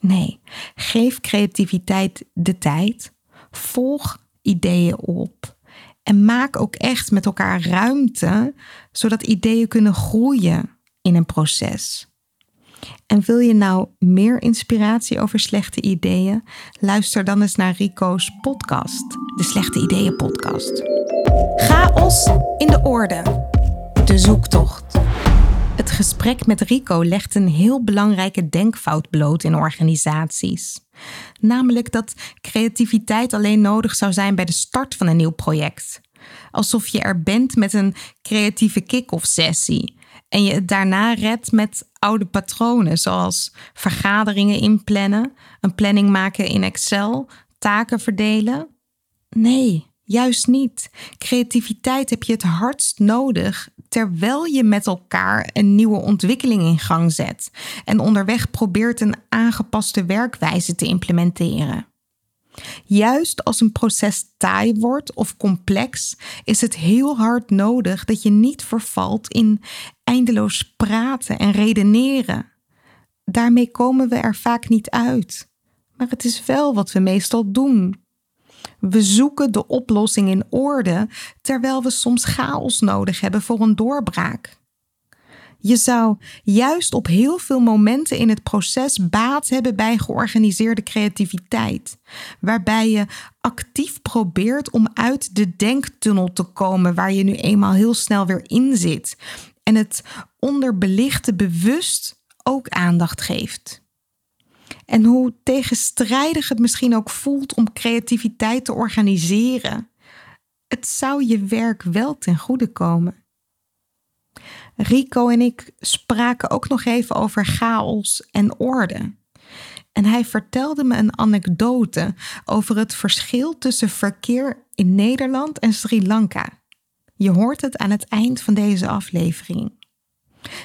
Nee, geef creativiteit de tijd. Volg ideeën op. En maak ook echt met elkaar ruimte, zodat ideeën kunnen groeien in een proces. En wil je nou meer inspiratie over slechte ideeën? Luister dan eens naar Rico's podcast, de Slechte Ideeën Podcast. Chaos in de orde. De zoektocht. Het gesprek met Rico legt een heel belangrijke denkfout bloot in organisaties. Namelijk dat creativiteit alleen nodig zou zijn bij de start van een nieuw project. Alsof je er bent met een creatieve kick-off sessie en je het daarna redt met oude patronen, zoals vergaderingen inplannen, een planning maken in Excel, taken verdelen. Nee, juist niet. Creativiteit heb je het hardst nodig terwijl je met elkaar een nieuwe ontwikkeling in gang zet en onderweg probeert een aangepaste werkwijze te implementeren. Juist als een proces taai wordt of complex, is het heel hard nodig dat je niet vervalt in eindeloos praten en redeneren. Daarmee komen we er vaak niet uit. Maar het is wel wat we meestal doen. We zoeken de oplossing in orde, terwijl we soms chaos nodig hebben voor een doorbraak. Je zou juist op heel veel momenten in het proces baat hebben bij georganiseerde creativiteit, waarbij je actief probeert om uit de denktunnel te komen waar je nu eenmaal heel snel weer in zit en het onderbelichte bewust ook aandacht geeft. En hoe tegenstrijdig het misschien ook voelt om creativiteit te organiseren, het zou je werk wel ten goede komen. Rico en ik spraken ook nog even over chaos en orde. En hij vertelde me een anekdote over het verschil tussen verkeer in Nederland en Sri Lanka. Je hoort het aan het eind van deze aflevering.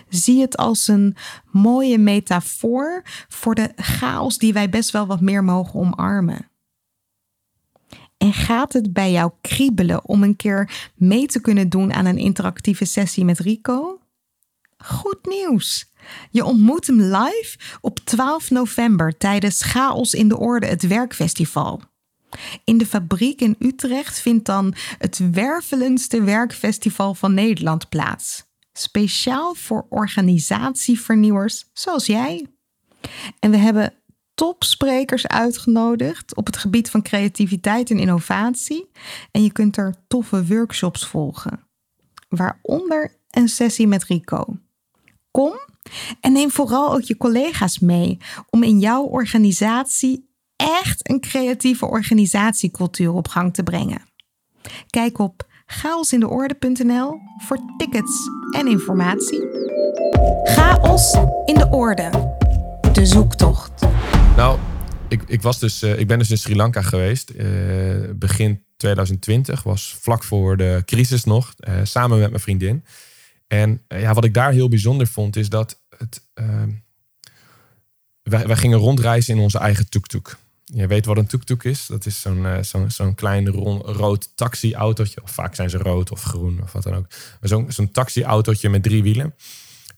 Zie het als een mooie metafoor voor de chaos die wij best wel wat meer mogen omarmen. En gaat het bij jou kriebelen om een keer mee te kunnen doen aan een interactieve sessie met Rico? Goed nieuws! Je ontmoet hem live op 12 november tijdens Chaos in de Orde, het werkfestival. In de fabriek in Utrecht vindt dan het wervelendste werkfestival van Nederland plaats. Speciaal voor organisatievernieuwers zoals jij. En we hebben topsprekers uitgenodigd op het gebied van creativiteit en innovatie. En je kunt er toffe workshops volgen. Waaronder een sessie met Rico. Kom en neem vooral ook je collega's mee om in jouw organisatie echt een creatieve organisatiecultuur op gang te brengen. Kijk op chaosindeorde.nl voor tickets en informatie. Chaos in de orde. De zoektocht. Nou, ik, ik, was dus, eh, ik ben dus in Sri Lanka geweest. eh, begin 2020, was vlak voor de crisis nog. eh, samen met mijn vriendin. En ja, wat ik daar heel bijzonder vond, is dat het. ehm, wij, wij gingen rondreizen in onze eigen tuk-tuk. Je weet wat een tuk-tuk is? Dat is zo'n zo'n zo'n klein ron- rood taxi-autootje. Of vaak zijn ze rood of groen of wat dan ook. Zo'n zo'n taxi-autootje met drie wielen.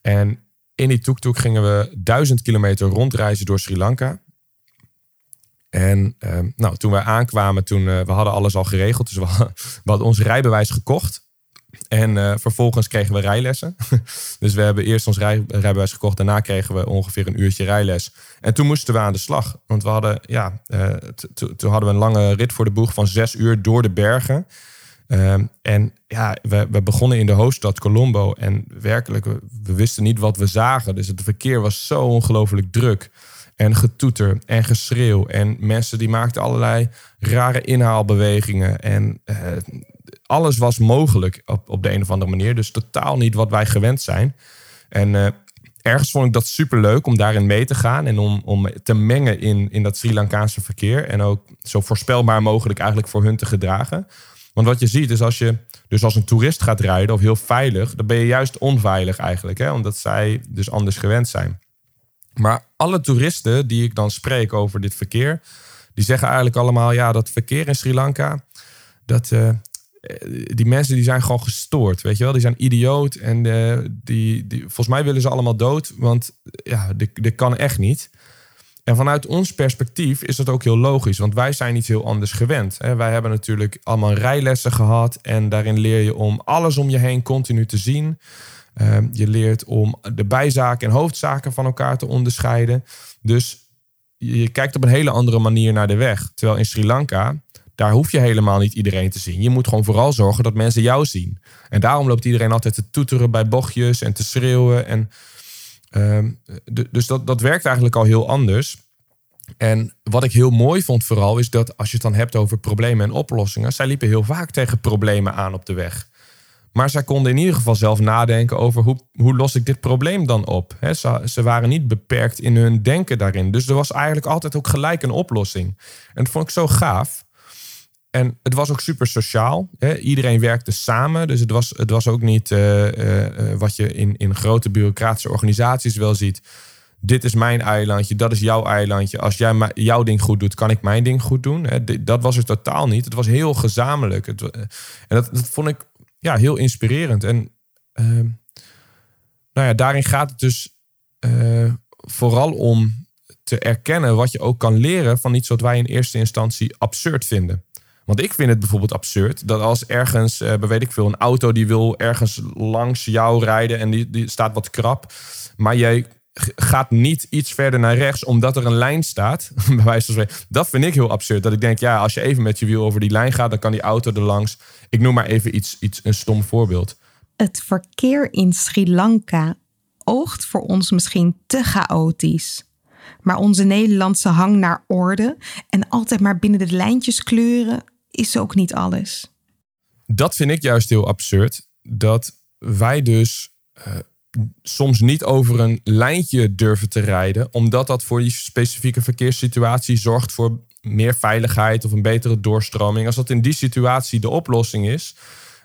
En in die tuk-tuk gingen we duizend kilometer rondreizen door Sri Lanka. En ehm, nou, toen wij aankwamen, toen, eh, we hadden alles al geregeld. Dus we, hadden- ons rijbewijs gekocht. En eh, vervolgens kregen we rijlessen. dus we hebben eerst ons rij, rijbewijs gekocht. Daarna kregen we ongeveer een uurtje rijles. En toen moesten we aan de slag. Want we hadden, ja, eh, toen hadden we een lange rit voor de boeg van zes uur door de bergen. Ehm, en ja, we, we begonnen in de hoofdstad Colombo. En werkelijk, we, we wisten niet wat we zagen. Dus het verkeer was zo ongelooflijk druk. En getoeter en geschreeuw. En mensen die maakten allerlei rare inhaalbewegingen. En eh, alles was mogelijk op, op de een of andere manier. Dus totaal niet wat wij gewend zijn. En eh, ergens vond ik dat superleuk om daarin mee te gaan. En om, om te mengen in, in dat Sri Lankaanse verkeer. En ook zo voorspelbaar mogelijk eigenlijk voor hun te gedragen. Want wat je ziet is als je dus als een toerist gaat rijden of heel veilig, dan ben je juist onveilig eigenlijk. Hè? Omdat zij dus anders gewend zijn. Maar alle toeristen die ik dan spreek over dit verkeer, die zeggen eigenlijk allemaal: ja, dat verkeer in Sri Lanka, dat, eh, die mensen die zijn gewoon gestoord, weet je wel? Die zijn idioot en eh, die, die, volgens mij willen ze allemaal dood, want ja, dit, dit kan echt niet. En vanuit ons perspectief is dat ook heel logisch, want wij zijn iets heel anders gewend. Hè? Wij hebben natuurlijk allemaal rijlessen gehad en daarin leer je om alles om je heen continu te zien. Ehm, je leert om de bijzaken en hoofdzaken van elkaar te onderscheiden. Dus je kijkt op een hele andere manier naar de weg. Terwijl in Sri Lanka, daar hoef je helemaal niet iedereen te zien. Je moet gewoon vooral zorgen dat mensen jou zien. En daarom loopt iedereen altijd te toeteren bij bochtjes en te schreeuwen. En, ehm, dus dat, dat werkt eigenlijk al heel anders. En wat ik heel mooi vond vooral is dat als je het dan hebt over problemen en oplossingen, zij liepen heel vaak tegen problemen aan op de weg. Maar zij konden in ieder geval zelf nadenken over hoe, hoe los ik dit probleem dan op. Ze, waren niet beperkt in hun denken daarin. Dus er was eigenlijk altijd ook gelijk een oplossing. En dat vond ik zo gaaf. En het was ook super sociaal. Iedereen werkte samen. Dus het was, het was ook niet eh, eh, eh, wat je in, in grote bureaucratische organisaties wel ziet. Dit is mijn eilandje, dat is jouw eilandje. Als jij jouw ding goed doet, kan ik mijn ding goed doen. Dat was het totaal niet. Het was heel gezamenlijk. En dat, dat vond ik ja, heel inspirerend. En ehm, nou ja, daarin gaat het dus eh, vooral om te erkennen wat je ook kan leren van iets wat wij in eerste instantie absurd vinden. Want ik vind het bijvoorbeeld absurd dat als ergens, eh, weet ik veel, een auto die wil ergens langs jou rijden en die, die staat wat krap, maar jij gaat niet iets verder naar rechts omdat er een lijn staat. Bij wijze van spreken. Dat vind ik heel absurd. Dat ik denk, ja, als je even met je wiel over die lijn gaat, dan kan die auto er langs. Ik noem maar even iets, iets een stom voorbeeld. Het verkeer in Sri Lanka oogt voor ons misschien te chaotisch. Maar onze Nederlandse hang naar orde en altijd maar binnen de lijntjes kleuren is ook niet alles. dat vind ik juist heel absurd. Dat wij dus eh, soms niet over een lijntje durven te rijden, omdat dat voor die specifieke verkeerssituatie zorgt voor meer veiligheid of een betere doorstroming. Als dat in die situatie de oplossing is.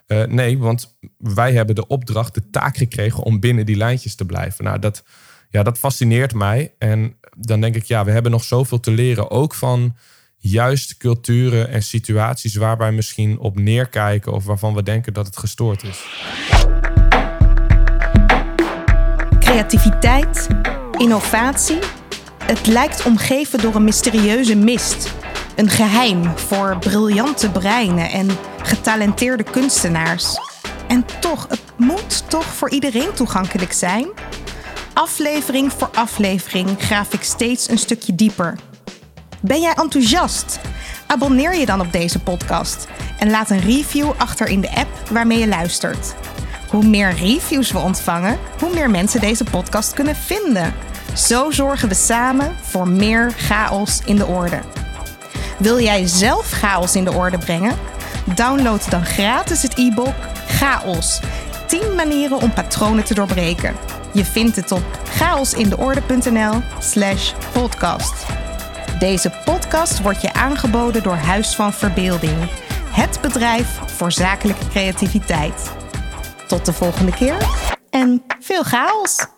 eh, nee, want wij hebben de opdracht, de taak gekregen om binnen die lijntjes te blijven. Nou, dat, ja, dat fascineert mij. En dan denk ik, ja, we hebben nog zoveel te leren. Ook van juist culturen en situaties waar wij misschien op neerkijken of waarvan we denken dat het gestoord is. Creativiteit, innovatie. Het lijkt omgeven door een mysterieuze mist. Een geheim voor briljante breinen en getalenteerde kunstenaars. En toch, het moet toch voor iedereen toegankelijk zijn? Aflevering voor aflevering graaf ik steeds een stukje dieper. Ben jij enthousiast? Abonneer je dan op deze podcast en laat een review achter in de app waarmee je luistert. Hoe meer reviews we ontvangen, hoe meer mensen deze podcast kunnen vinden. Zo zorgen we samen voor meer chaos in de orde. Wil jij zelf chaos in de orde brengen? Download dan gratis het e-book Chaos. 10 manieren om patronen te doorbreken. Je vindt het op chaosindeorde.nl slash podcast. Deze podcast wordt je aangeboden door Huis van Verbeelding. Het bedrijf voor zakelijke creativiteit. Tot de volgende keer en veel chaos!